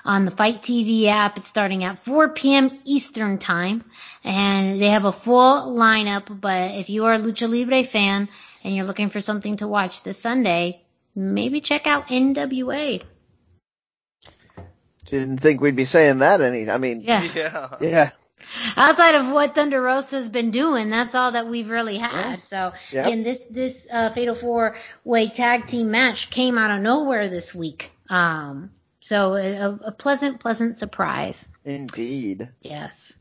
on the FITE TV app. It's starting at 4 p.m. Eastern time and they have a full lineup. But if you are a Lucha Libre fan and you're looking for something to watch this Sunday, maybe check out NWA. Didn't think we'd be saying that any, I mean, yeah. [laughs] Yeah. yeah. Outside of what Thunder Rosa's been doing, that's all that we've really had. Yeah. So yep. again, this this uh, Fatal Four Way Tag Team match came out of nowhere this week. Um, so a, a pleasant, pleasant surprise. Indeed. Yes.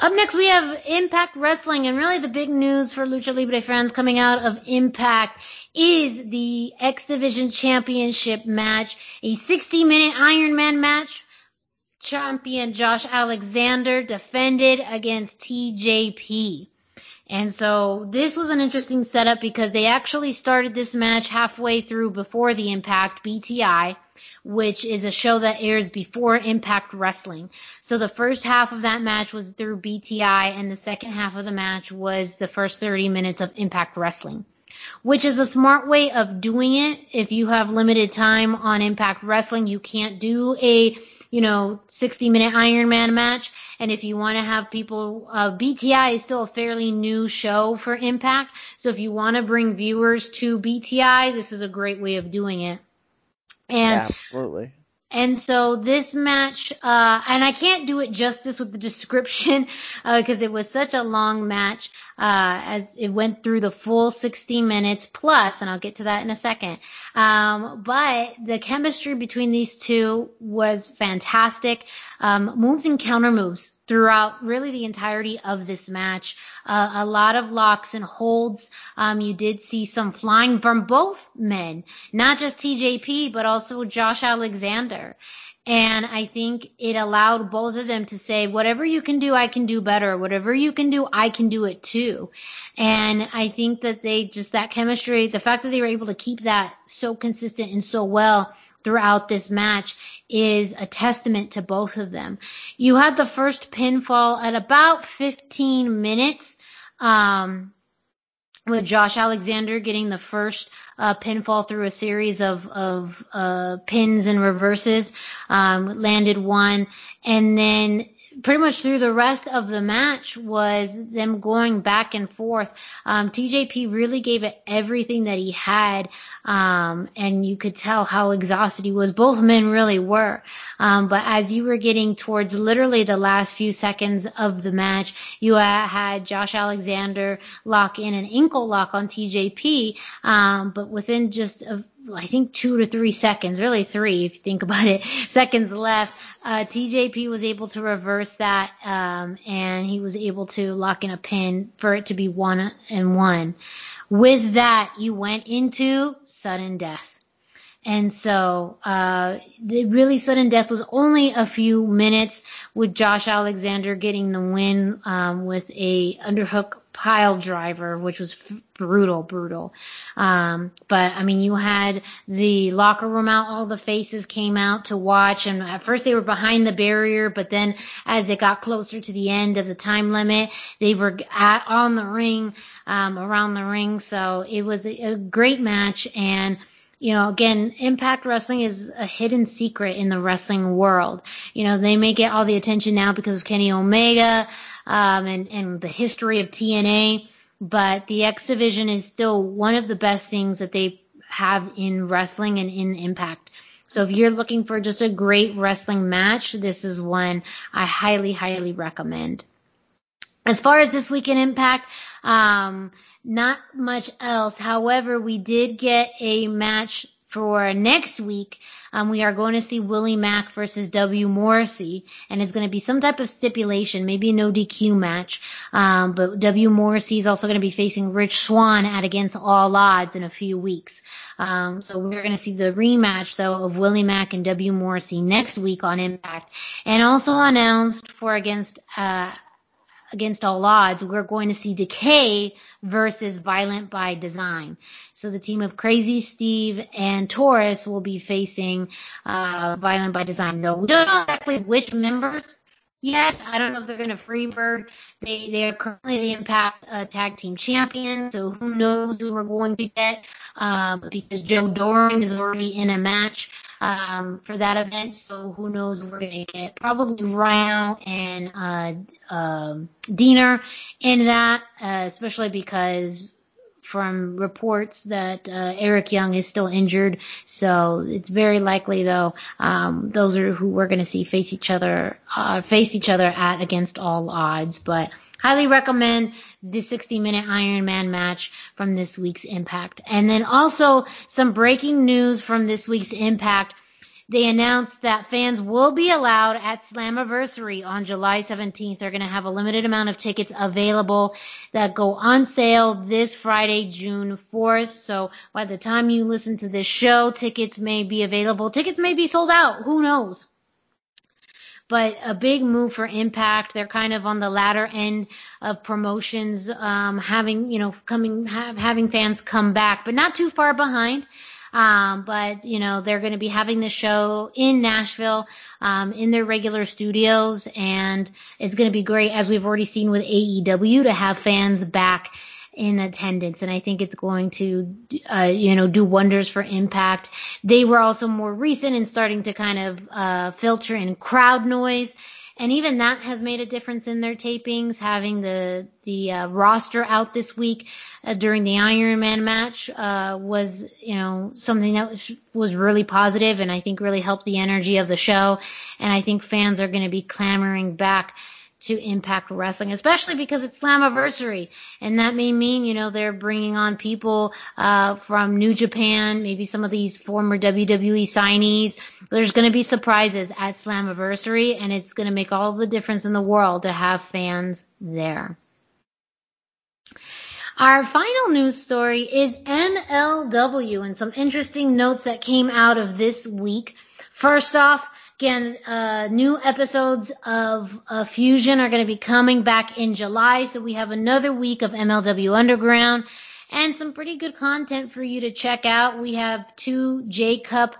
Up next, we have Impact Wrestling, and really the big news for Lucha Libre fans coming out of Impact is the X Division Championship match, a 60 minute Iron Man match. Champion Josh Alexander defended against TJP. And so this was an interesting setup because they actually started this match halfway through before the Impact BTI which is a show that airs before Impact Wrestling. So the first half of that match was through BTI and the second half of the match was the first 30 minutes of Impact Wrestling. Which is a smart way of doing it. If you have limited time on Impact Wrestling, you can't do a, you know, 60 minute Iron Man match. And if you want to have people, uh, BTI is still a fairly new show for Impact. So if you want to bring viewers to BTI, this is a great way of doing it. And absolutely. And so this match, uh, and I can't do it justice with the description, because [laughs] uh, it was such a long match, uh, as it went through the full 60 minutes plus, and I'll get to that in a second. Um, but the chemistry between these two was fantastic. Um, moves and counter moves throughout really the entirety of this match. Uh, a lot of locks and holds. Um, you did see some flying from both men, not just TJP, but also Josh Alexander. And I think it allowed both of them to say, whatever you can do, I can do better. Whatever you can do, I can do it too. And I think that they just, that chemistry, the fact that they were able to keep that so consistent and so well throughout this match is a testament to both of them. You had the first pinfall at about 15 minutes. Um, with Josh Alexander getting the first uh, pinfall through a series of of uh, pins and reverses, um, landed one, and then pretty much through the rest of the match was them going back and forth. Um, TJP really gave it everything that he had, um, and you could tell how exhausted he was. Both men really were. Um, but as you were getting towards literally the last few seconds of the match, you had Josh Alexander lock in an ankle lock on TJP, um, but within just a I think two to three seconds, really three if you think about it, [laughs] seconds left. Uh, TJP was able to reverse that, um, and he was able to lock in a pin for it to be one and one. With that, you went into sudden death. And so, uh, the really sudden death was only a few minutes with Josh Alexander getting the win, um, with a underhook pile driver, which was f- brutal, brutal. Um, but I mean, you had the locker room out, all the faces came out to watch, and at first they were behind the barrier, but then as it got closer to the end of the time limit, they were at, on the ring, um, around the ring. So it was a, a great match and you know, again, Impact Wrestling is a hidden secret in the wrestling world. You know, they may get all the attention now because of Kenny Omega, um, and, and the history of TNA, but the X Division is still one of the best things that they have in wrestling and in Impact. So if you're looking for just a great wrestling match, this is one I highly, highly recommend. As far as this week in Impact, um, not much else. However, we did get a match for next week, um, we are going to see Willie Mack versus W. Morrissey, and it's going to be some type of stipulation, maybe no DQ match. Um, but W. Morrissey is also going to be facing Rich Swann at Against All Odds in a few weeks. Um, so we're going to see the rematch though of Willie Mack and W. Morrissey next week on Impact, and also announced for Against uh, against all odds, we're going to see Decay versus Violent by Design. So the team of Crazy Steve and Taurus will be facing uh, Violent by Design. Though we don't know exactly which members yet. I don't know if they're going to freebird. They they are currently the Impact uh, Tag Team Champion, so who knows who we're going to get? Um, because Joe Doering is already in a match um, for that event. So who knows? We're gonna get probably Rhino and uh, uh, Deaner in that, uh, especially because from reports that uh, Eric Young is still injured. So it's very likely, though, um, those are who we're going to see face each other, uh, face each other at against all odds. But highly recommend the 60 minute Iron Man match from this week's Impact. And then also some breaking news from this week's Impact. They announced that fans will be allowed at Slammiversary on July 17th. They're going to have a limited amount of tickets available that go on sale this Friday, June 4th. So by the time you listen to this show, tickets may be available. Tickets may be sold out. Who knows? But a big move for Impact. They're kind of on the latter end of promotions, um, having you know coming have, having fans come back, but not too far behind. Um, but you know, they're going to be having the show in Nashville, um, in their regular studios and it's going to be great as we've already seen with AEW to have fans back in attendance and I think it's going to uh, you know do wonders for impact. They were also more recent in starting to kind of uh, filter in crowd noise and even that has made a difference in their tapings. Having the the uh, roster out this week uh, during the Iron Man match uh, was you know something that was was really positive, and I think really helped the energy of the show. And I think fans are going to be clamoring back to Impact Wrestling, especially because it's Slammiversary, and that may mean you know they're bringing on people uh, from New Japan, maybe some of these former WWE signees. There's going to be surprises at Slammiversary, and it's going to make all the difference in the world to have fans there. Our final news story is MLW and some interesting notes that came out of this week. First off, Again, uh, new episodes of uh, Fusion are going to be coming back in July, so we have another week of MLW Underground and some pretty good content for you to check out. We have two J Cup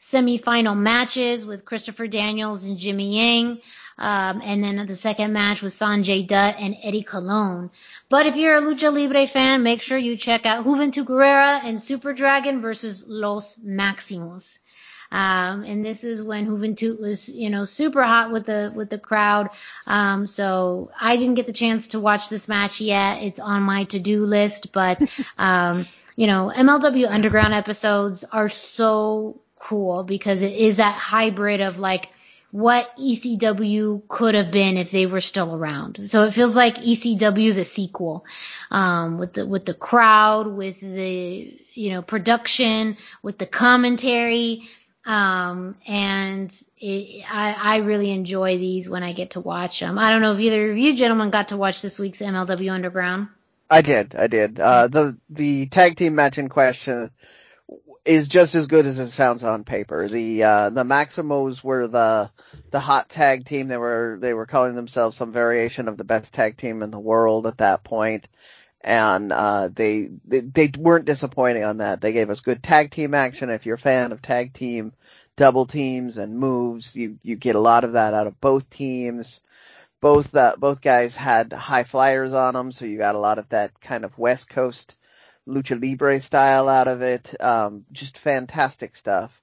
semifinal matches with Christopher Daniels and Jimmy Yang. Um, and then the second match was Sanjay Dutt and Eddie Colon. But if you're a Lucha Libre fan, make sure you check out Juventud Guerrera and Super Dragon versus Los Maximos. Um, and this is when Juventud was, you know, super hot with the with the crowd. Um, so I didn't get the chance to watch this match yet. It's on my to-do list, but [laughs] um, you know, MLW Underground episodes are so cool because it is that hybrid of like what ECW could have been if they were still around. So it feels like ECW the sequel, um, with the, with the crowd, with the, you know, production, with the commentary. Um, and it, I, I really enjoy these when I get to watch them. I don't know if either of you gentlemen got to watch this week's MLW Underground. I did, I did. Uh, the, the tag team match in question is just as good as it sounds on paper. The, uh, the Maximos were the, the hot tag team. They were, they were calling themselves some variation of the best tag team in the world at that point and uh, they, they they weren't disappointing on that. They gave us good tag team action. If you're a fan of tag team double teams and moves, you you get a lot of that out of both teams. Both that both guys had high flyers on them, so you got a lot of that kind of West Coast lucha libre style out of it. Um, just fantastic stuff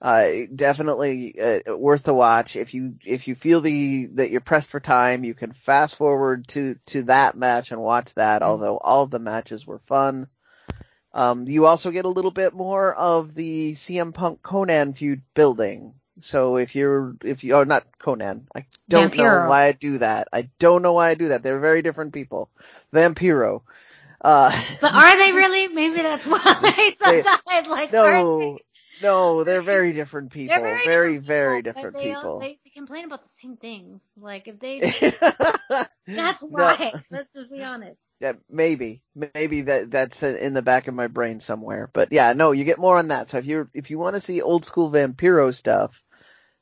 uh, definitely uh, worth the watch. If you if you feel the that you're pressed for time, you can fast forward to to that match and watch that. Mm-hmm. Although all of the matches were fun. Um, you also get a little bit more of the CM Punk Conan feud building. So if you're if you are oh, not Conan, I don't Vampiro. know why I do that. I don't know why I do that. They're very different people. Vampiro. Uh, but are they [laughs] really? Maybe that's why [laughs] sometimes they, like no, no, they're very different people. Very, very, different very people, different they, people. They, they, complain about the same things. Like if they, [laughs] that's why. No. Let's just be honest. Yeah, maybe, maybe that that's in the back of my brain somewhere. But yeah, no, you get more on that. So if you if you want to see old school Vampiro stuff,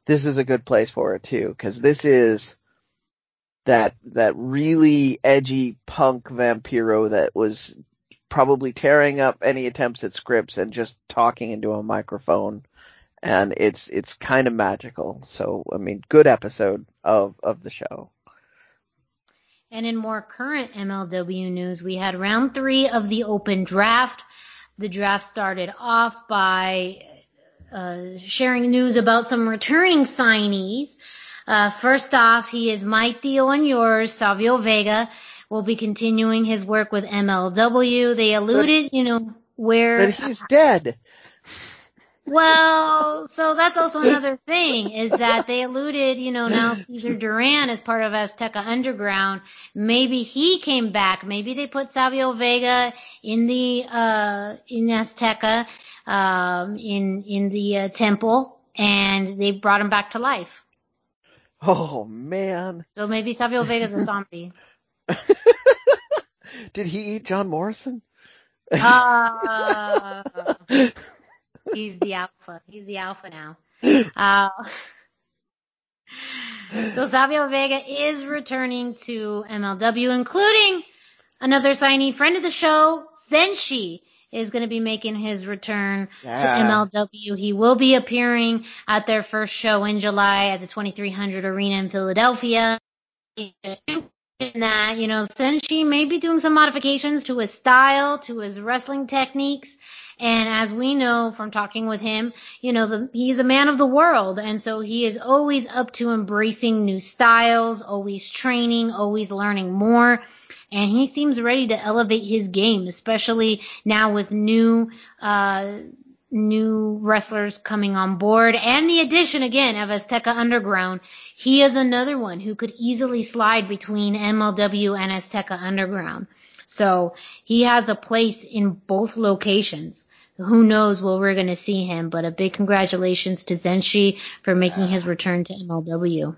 this is a good place for it too, because this is that that really edgy punk Vampiro that was probably tearing up any attempts at scripts and just talking into a microphone. And it's, it's kind of magical. So, I mean, good episode of, of the show. And in more current MLW news, we had round three of the open draft. The draft started off by uh, sharing news about some returning signees. Uh, first off, he is Mike Dio and yours, Savio Vega will be continuing his work with MLW. They alluded, but, you know, where. But he's dead. Well, so that's also another thing is that they alluded, you know, now Cesar Duran is part of Azteca Underground. Maybe he came back. Maybe they put Savio Vega in the, uh, in Azteca, um, in, in the uh, temple and they brought him back to life. Oh man. So maybe Savio Vega's a zombie. [laughs] [laughs] Did he eat John Morrison? Uh, [laughs] he's the alpha. He's the alpha now. [laughs] Uh, so Savio Vega is returning to MLW, including another signee, friend of the show, Zenshi is going to be making his return yeah. to MLW. He will be appearing at their first show in July at the 2300 Arena in Philadelphia that, you know, Zenshi may be doing some modifications to his style, to his wrestling techniques. And as we know from talking with him, you know, the, he's a man of the world. And so he is always up to embracing new styles, always training, always learning more. And he seems ready to elevate his game, especially now with new, uh, new wrestlers coming on board and the addition again of Azteca Underground. He is another one who could easily slide between MLW and Azteca Underground. So he has a place in both locations. Who knows where we're going to see him, but a big congratulations to Zenshi for making his return to MLW.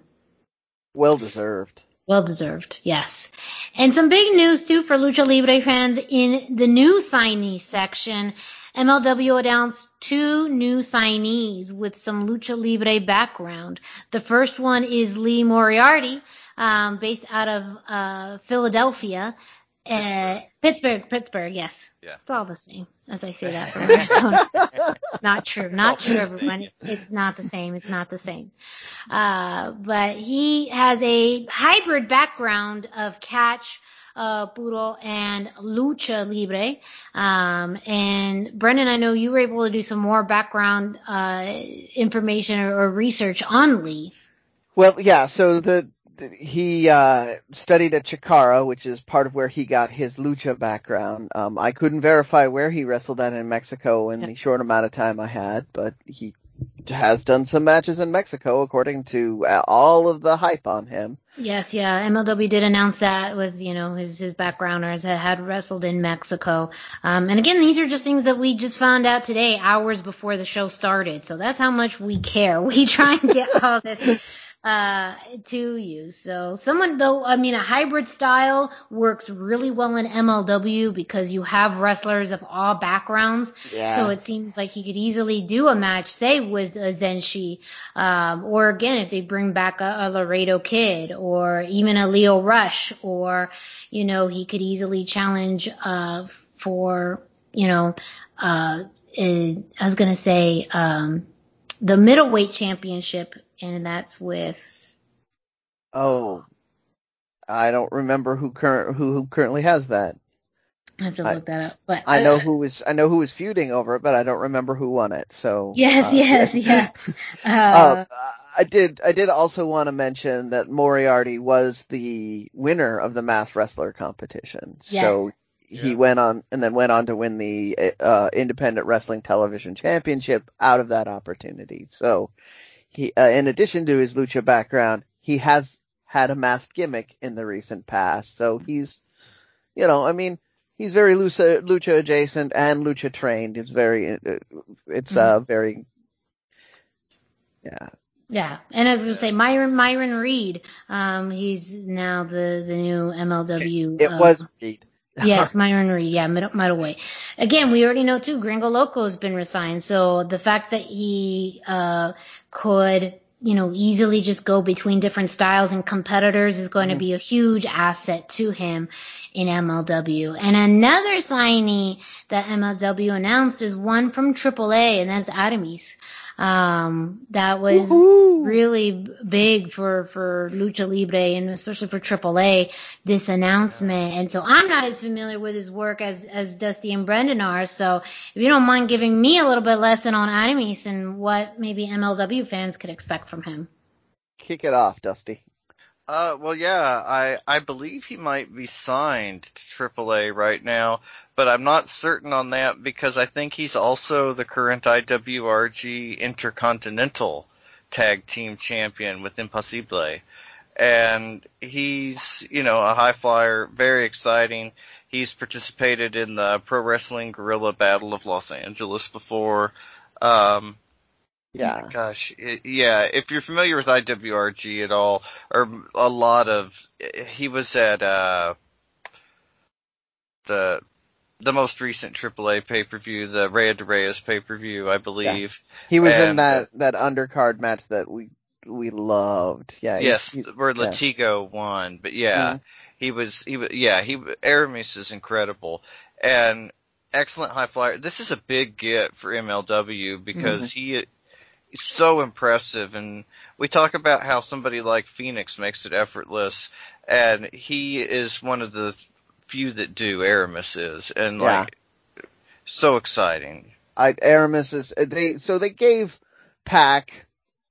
Well deserved. Well deserved, yes. And some big news too for Lucha Libre fans in the new signee section. MLW announced two new signees with some lucha libre background. The first one is Lee Moriarty, um, based out of uh, Philadelphia, Uh, Pittsburgh, Pittsburgh, yes. Yeah. It's all the same as I say that from [laughs] Arizona. not true, not true, everyone. It's not the same. It's not the same. Uh, but he has a hybrid background of catch, uh, Puro and Lucha Libre. Um, and Brendan, I know you were able to do some more background, uh, information or, or research on Lee. Well, yeah. So the, the he uh, studied at Chikara, which is part of where he got his lucha background. Um, I couldn't verify where he wrestled at in Mexico in the short amount of time I had, but he has done some matches in Mexico, according to uh, all of the hype on him. Yes, yeah. MLW did announce that with, you know, his, his backgrounders that had wrestled in Mexico. Um, and again, these are just things that we just found out today, hours before the show started. So that's how much we care. [laughs] We try and get all this uh, to you. So someone though, I mean, a hybrid style works really well in MLW because you have wrestlers of all backgrounds. Yeah. So it seems like he could easily do a match, say with a Zenshi, um, or again, if they bring back a, a Laredo Kid or even a Lio Rush, or, you know, he could easily challenge, uh, for, you know, uh, I was gonna say, um, the middleweight championship, and that's with Oh, I don't remember who current who, who currently has that. I have to I- look that up. But I know uh, who was I know who was feuding over it, but I don't remember who won it. So Yes, uh, yes, [laughs] yeah. Uh, Uh, I did. I did also want to mention that Moriarty was the winner of the mass wrestler competition. So he Yeah. went on and then went on to win the uh, independent wrestling television championship out of that opportunity. So he, uh, in addition to his lucha background, he has had a masked gimmick in the recent past. So he's, you know, I mean, he's very lucha, lucha adjacent and lucha trained. It's very, uh, it's uh, very, yeah. yeah, and as we say, Myron Myron Reed, um, he's now the the new MLW. It uh, was Reed. Yes, [laughs] Myron Reed, yeah, middle, way. Again, we already know too, Gringo Loco has been resigned, so the fact that he, uh, could, you know, easily just go between different styles and competitors is going to be a huge asset to him in MLW. And another signee that MLW announced is one from AAA, and that's Aramis. Um, that was Woohoo! really big for, for Lucha Libre and especially for AAA, this announcement. And so I'm not as familiar with his work as, as Dusty and Brendan are. So if you don't mind giving me a little bit lesson on Aramis and what maybe MLW fans could expect from him. Kick it off, Dusty. Uh, well, yeah, I I believe he might be signed to AAA right now, but I'm not certain on that because I think he's also the current IWRG Intercontinental Tag Team Champion with Impossible, and he's you know a high flyer, very exciting. He's participated in the Pro Wrestling Guerrilla Battle of Los Angeles before. Um, Yeah. Gosh, it, yeah. If you're familiar with IWRG at all, or a lot of, he was at uh, the the most recent AAA pay per view, the Rey de Reyes pay per view, I believe. He was in that that undercard match that we we loved. Yeah. yes, he's- where yeah. Latigo won, but yeah, Mhm. he was he was yeah he Aramis is incredible and excellent high flyer. This is a big get for MLW because he he's so impressive and we talk about how somebody like Fénix makes it effortless and he is one of the few that do Aramis is and Yeah. like so exciting. I Aramis is they so they gave Pac,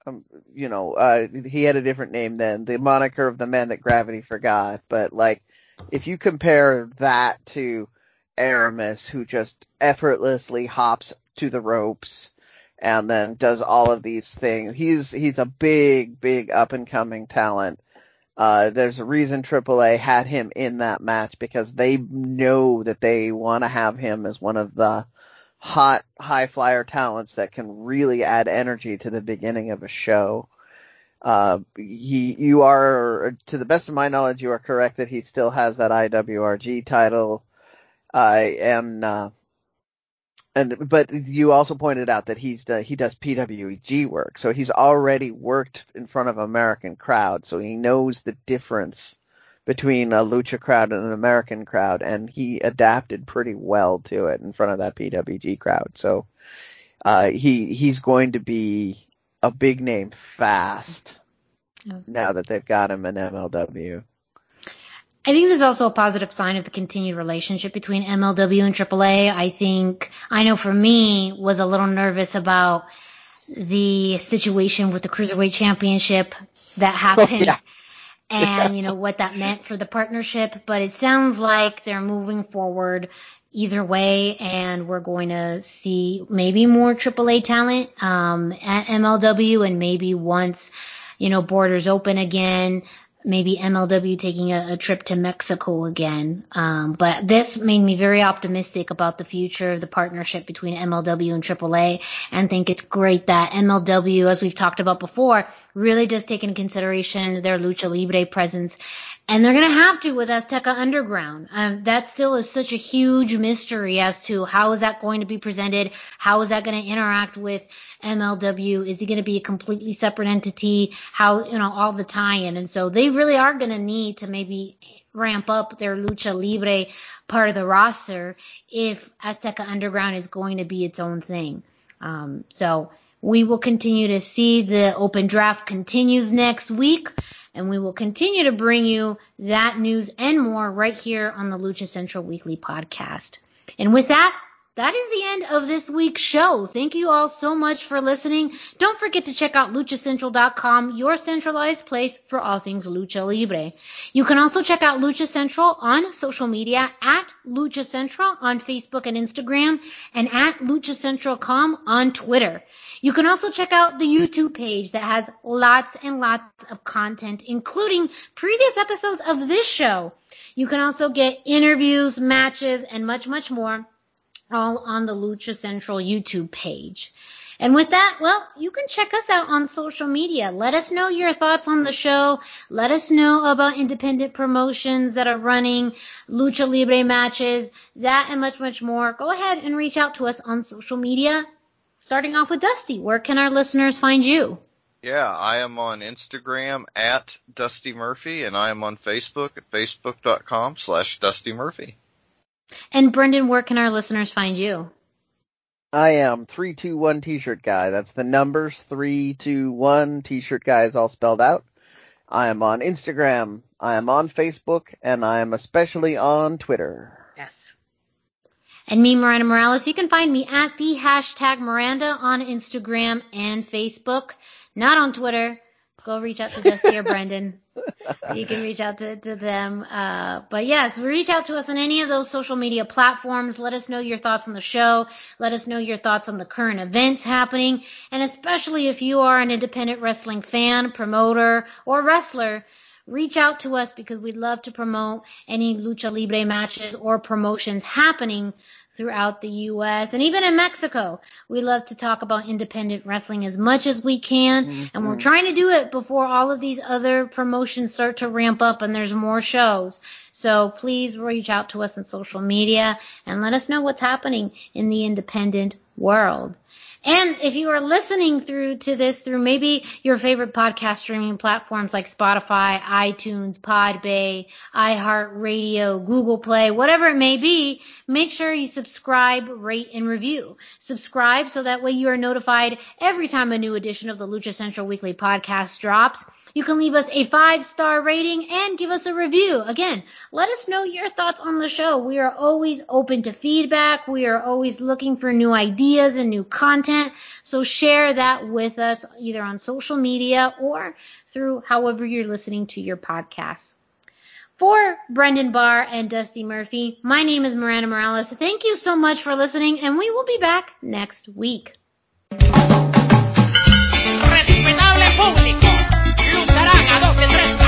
um, you know, uh, he had a different name then, the moniker of the man that gravity forgot. But like, if you compare that to Aramis, who just effortlessly hops to the ropes and then does all of these things, he's he's a big, big up and coming talent. Uh, there's a reason AAA had him in that match because they know that they want to have him as one of the hot high flyer talents that can really add energy to the beginning of a show. Uh, he, you are, to the best of my knowledge, you are correct that he still has that IWRG title. I am, uh, and, but you also pointed out that he's, uh, he does PWG work, so he's already worked in front of American crowds, so he knows the difference between a lucha crowd and an American crowd, and he adapted pretty well to it in front of that PWG crowd. So uh, he he's going to be a big name fast Oh. now that they've got him in MLW. I think this is also a positive sign of the continued relationship between MLW and AAA. I think, I know for me, was a little nervous about the situation with the Cruiserweight Championship that happened. yeah. [laughs] And, you know, what that meant for the partnership, but it sounds like they're moving forward either way and we're going to see maybe more AAA talent, um, at MLW and maybe once, you know, borders open again, maybe MLW taking a, a trip to Mexico again. Um, but this made me very optimistic about the future of the partnership between MLW and AAA and think it's great that MLW, as we've talked about before, really does take into consideration their lucha libre presence. And they're going to have to with Azteca Underground. Um, that still is such a huge mystery as to how is that going to be presented? How is that going to interact with MLW? Is he going to be a completely separate entity? How, you know, all the tie-in. And so they really are going to need to maybe ramp up their lucha libre part of the roster if Azteca Underground is going to be its own thing. Um, so we will continue to see the open draft continues next week and we will continue to bring you that news and more right here on the Lucha Central Weekly podcast. And with that, that is the end of this week's show. Thank you all so much for listening. Don't forget to check out luchacentral.com, your centralized place for all things Lucha Libre. You can also check out Lucha Central on social media at Lucha Central on Facebook and Instagram and at Lucha Central.com on Twitter. You can also check out the YouTube page that has lots and lots of content, including previous episodes of this show. You can also get interviews, matches, and much, much more all on the Lucha Central YouTube page. And with that, well, you can check us out on social media. Let us know your thoughts on the show. Let us know about independent promotions that are running Lucha Libre matches, that and much, much more. Go ahead and reach out to us on social media. Starting off with Dusty, where can our listeners find you? Yeah, I am on Instagram at Dusty Murphy, and I am on Facebook at facebook.com slash Dusty Murphy. And Brendan, where can our listeners find you? I am 321 t-shirt guy. That's the numbers 321 t-shirt guy is all spelled out. I am on Instagram. I am on Facebook and I am especially on Twitter. Yes. And me, Miranda Morales, you can find me at the hashtag Miranda on Instagram and Facebook, not on Twitter. Go reach out to Dusty or [laughs] Brendan. [laughs] You can reach out to, to them. Uh, but yes, reach out to us on any of those social media platforms. Let us know your thoughts on the show. Let us know your thoughts on the current events happening. And especially if you are an independent wrestling fan, promoter, or wrestler, reach out to us because we'd love to promote any lucha libre matches or promotions happening throughout the U.S. and even in Mexico. We love to talk about independent wrestling as much as we can, mm-hmm. and we're trying to do it before all of these other promotions start to ramp up and there's more shows. So please reach out to us on social media and let us know what's happening in the independent world. And if you are listening through to this through maybe your favorite podcast streaming platforms like Spotify, iTunes, Podbay, iHeartRadio, Google Play, whatever it may be, make sure you subscribe, rate, and review. Subscribe so that way you are notified every time a new edition of the Lucha Central Weekly podcast drops. You can leave us a five star rating and give us a review. Again, let us know your thoughts on the show. We are always open to feedback. We are always looking for new ideas and new content. So share that with us either on social media or through however you're listening to your podcast. For Brendan Barr and Dusty Murphy, my name is Miranda Morales. Thank you so much for listening and we will be back next week. Respetable público, lucharán